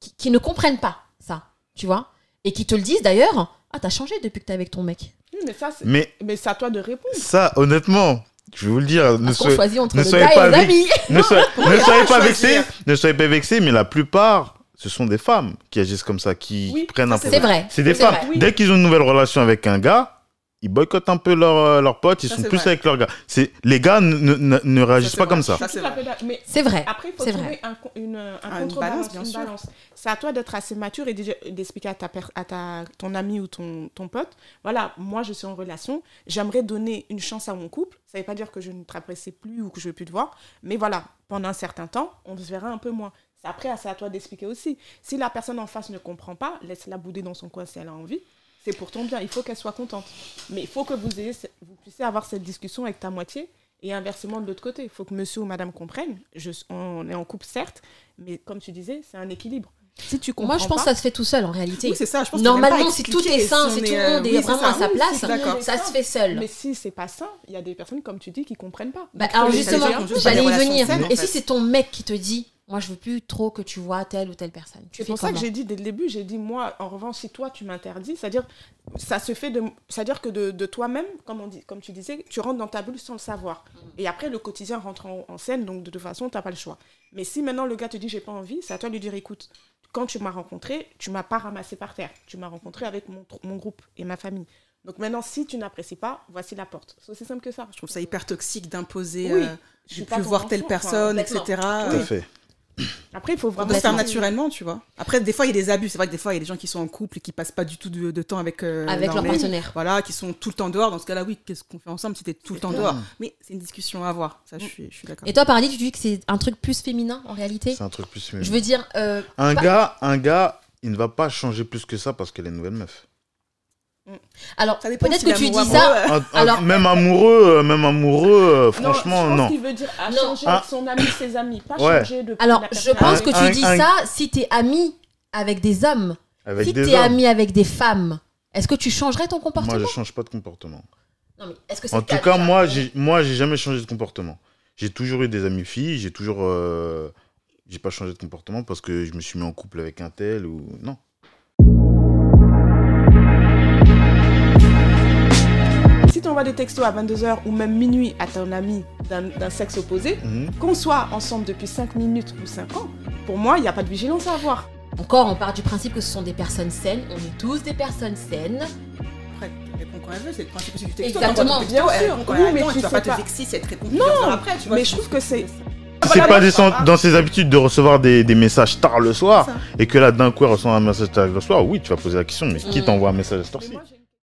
[SPEAKER 1] qui, qui ne comprennent pas ça, tu vois, et qui te le disent d'ailleurs, ah, t'as changé depuis que t'es avec ton mec.
[SPEAKER 2] Oui, mais ça, c'est
[SPEAKER 3] Mais
[SPEAKER 2] mais à toi de répondre.
[SPEAKER 3] ça, honnêtement, je vais vous le dire, ne, soyez-
[SPEAKER 1] choisit entre
[SPEAKER 3] ne
[SPEAKER 1] le
[SPEAKER 3] soyez
[SPEAKER 1] gars
[SPEAKER 3] pas
[SPEAKER 1] et les
[SPEAKER 3] avec-
[SPEAKER 1] amis.
[SPEAKER 3] ne soyez, ne soyez pas vexés, ne soyez pas vexés, mais la plupart, ce sont des femmes qui agissent comme ça, qui
[SPEAKER 2] Oui,
[SPEAKER 3] prennent un.
[SPEAKER 1] C'est vrai.
[SPEAKER 3] C'est des femmes.
[SPEAKER 1] vrai.
[SPEAKER 3] Dès qu'ils ont une nouvelle relation avec un gars, ils boycottent un peu leurs euh, leurs potes, ils
[SPEAKER 4] Ça,
[SPEAKER 3] sont plus
[SPEAKER 4] vrai.
[SPEAKER 3] avec leurs gars. C'est les gars ne, ne, réagissent pas
[SPEAKER 4] vrai.
[SPEAKER 3] comme ça.
[SPEAKER 4] C'est vrai.
[SPEAKER 2] Mais. Après, il faut
[SPEAKER 1] C'est
[SPEAKER 2] trouver
[SPEAKER 1] vrai.
[SPEAKER 2] un, une, un
[SPEAKER 4] Ah, une
[SPEAKER 2] contrebalance,
[SPEAKER 4] balance, bien
[SPEAKER 2] une
[SPEAKER 4] sûr.
[SPEAKER 2] balance. C'est à toi d'être assez mature et d'expliquer à, ta, à ta, ton ami ou ton, ton pote, voilà, moi je suis en relation, j'aimerais donner une chance à mon couple. Ça ne veut pas dire que je ne t'apprécie plus ou que je ne veux plus te voir, mais voilà, pendant un certain temps, on se verra un peu moins. C'est Après, c'est à toi d'expliquer aussi. Si la personne en face ne comprend pas, laisse-la bouder dans son coin si elle a envie. C'est pour ton bien, il faut qu'elle soit contente. Mais il faut que vous, ayez, vous puissiez avoir cette discussion avec ta moitié et inversement de l'autre côté. Il faut que monsieur ou madame comprennent. Je, on est en couple, certes, mais comme tu disais, c'est un équilibre. Si tu comprends
[SPEAKER 1] Moi, je pense que ça se fait tout seul en réalité.
[SPEAKER 4] Oui, c'est ça. Je pense
[SPEAKER 1] Normalement, si tout est sain,
[SPEAKER 4] si
[SPEAKER 1] tout le
[SPEAKER 4] euh,
[SPEAKER 1] monde est
[SPEAKER 4] oui, c'est
[SPEAKER 1] vraiment
[SPEAKER 4] ça.
[SPEAKER 1] à sa
[SPEAKER 4] Oui,
[SPEAKER 1] place,
[SPEAKER 4] d'accord.
[SPEAKER 1] ça se fait seul.
[SPEAKER 2] mais si c'est pas ça, il y a des personnes, comme tu dis, qui comprennent pas.
[SPEAKER 1] Bah, alors justement, j'allais y venir.
[SPEAKER 4] en
[SPEAKER 1] Et
[SPEAKER 4] fait.
[SPEAKER 1] si c'est ton mec qui te dit moi je veux plus trop que tu vois telle ou telle personne. Tu
[SPEAKER 2] C'est pour ça que j'ai dit dès le début, j'ai dit moi, en revanche, si toi tu m'interdis, c'est-à-dire, ça se fait de, c'est-à-dire que de, de toi-même, comme on dit, comme tu disais, tu rentres dans ta bulle sans le savoir. Et après le quotidien rentre en, en scène, donc de toute façon t'as pas le choix. Mais si maintenant le gars te dit j'ai pas envie, c'est à toi de lui dire écoute, quand tu m'as rencontré, tu m'as pas ramassé par terre, tu m'as rencontré avec mon, mon groupe et ma famille. Donc maintenant, si tu n'apprécies pas, voici la porte. C'est aussi simple que ça.
[SPEAKER 4] Je trouve ça hyper toxique d'imposer,
[SPEAKER 2] Oui,
[SPEAKER 4] euh,
[SPEAKER 2] je suis
[SPEAKER 4] plus voir telle
[SPEAKER 2] enfant,
[SPEAKER 4] personne,
[SPEAKER 1] enfin,
[SPEAKER 4] etc.
[SPEAKER 3] Tout à fait.
[SPEAKER 2] Après, il faut
[SPEAKER 4] On
[SPEAKER 2] vraiment
[SPEAKER 4] faire naturellement, tu vois. Après, des fois, il y a des abus. C'est vrai que des fois, il y a des gens qui sont en couple et qui passent pas du tout de, de temps avec, euh,
[SPEAKER 1] Avec leur partenaire.
[SPEAKER 4] Voilà, qui sont tout le temps dehors. Dans ce cas-là, oui, qu'est-ce qu'on fait ensemble si t'es tout le temps dehors? Mais c'est une discussion à avoir. Ça, je suis, je suis d'accord.
[SPEAKER 1] Et toi, Paradis, tu dis que c'est un truc plus féminin en réalité?
[SPEAKER 3] C'est un truc plus.
[SPEAKER 1] Je veux dire, euh,
[SPEAKER 3] Un
[SPEAKER 1] pas-
[SPEAKER 3] gars, un gars, il ne va pas changer plus que ça parce qu'elle est une nouvelle meuf.
[SPEAKER 1] Alors
[SPEAKER 4] Ça dépend
[SPEAKER 1] peut-être
[SPEAKER 4] si
[SPEAKER 1] que tu dis ça.
[SPEAKER 4] euh,
[SPEAKER 1] Alors-
[SPEAKER 3] même amoureux, euh, même amoureux, euh, franchement,
[SPEAKER 2] non. Je
[SPEAKER 3] non.
[SPEAKER 2] pense qu'il veut dire à
[SPEAKER 1] Non.
[SPEAKER 2] changer
[SPEAKER 3] Ah.
[SPEAKER 2] avec son ami, ses amis, pas
[SPEAKER 3] Ouais.
[SPEAKER 2] changer de.
[SPEAKER 1] Alors
[SPEAKER 2] la
[SPEAKER 1] je pense
[SPEAKER 3] Un-
[SPEAKER 1] que tu
[SPEAKER 3] un-
[SPEAKER 1] dis
[SPEAKER 3] un-
[SPEAKER 1] ça si t'es ami avec des hommes.
[SPEAKER 3] Avec
[SPEAKER 1] si t'es ami avec des femmes, est-ce que tu changerais ton comportement?
[SPEAKER 3] Moi, je change pas de comportement.
[SPEAKER 1] Non mais est-ce que c'est
[SPEAKER 3] En tout
[SPEAKER 1] cas,
[SPEAKER 3] moi, j'ai, moi, j'ai jamais changé de comportement. J'ai toujours eu des amis filles. J'ai toujours, euh, j'ai pas changé de comportement parce que je me suis mis en couple avec un tel ou non.
[SPEAKER 2] Si tu envoies des textos à 22h ou même minuit à ton ami d'un sexe opposé,
[SPEAKER 3] Mhm.
[SPEAKER 2] qu'on soit ensemble depuis 5 minutes ou 5 ans, pour moi, il n'y a pas de vigilance à avoir.
[SPEAKER 1] Encore, on part du principe que ce sont des personnes saines. On est tous des personnes saines.
[SPEAKER 4] Après, elle répond quand elle veut, c'est le principe du texto.
[SPEAKER 1] Exactement.
[SPEAKER 4] T'envoies
[SPEAKER 2] Bien
[SPEAKER 4] elle
[SPEAKER 2] sûr.
[SPEAKER 4] répond quand
[SPEAKER 2] Oui,
[SPEAKER 4] elle
[SPEAKER 2] mais
[SPEAKER 4] attend,
[SPEAKER 2] tu
[SPEAKER 4] tu vas pas te vexer si elle te répond
[SPEAKER 2] Non,
[SPEAKER 4] après. Tu vois,
[SPEAKER 2] mais je trouve que c'est.
[SPEAKER 3] Si c'est pas des dans ses habitudes de recevoir des, des messages tard le soir et que là d'un coup elle reçoit un message tard le soir, oui, tu vas poser la question, mais qui
[SPEAKER 1] Mm.
[SPEAKER 3] t'envoie un message à cette heure-ci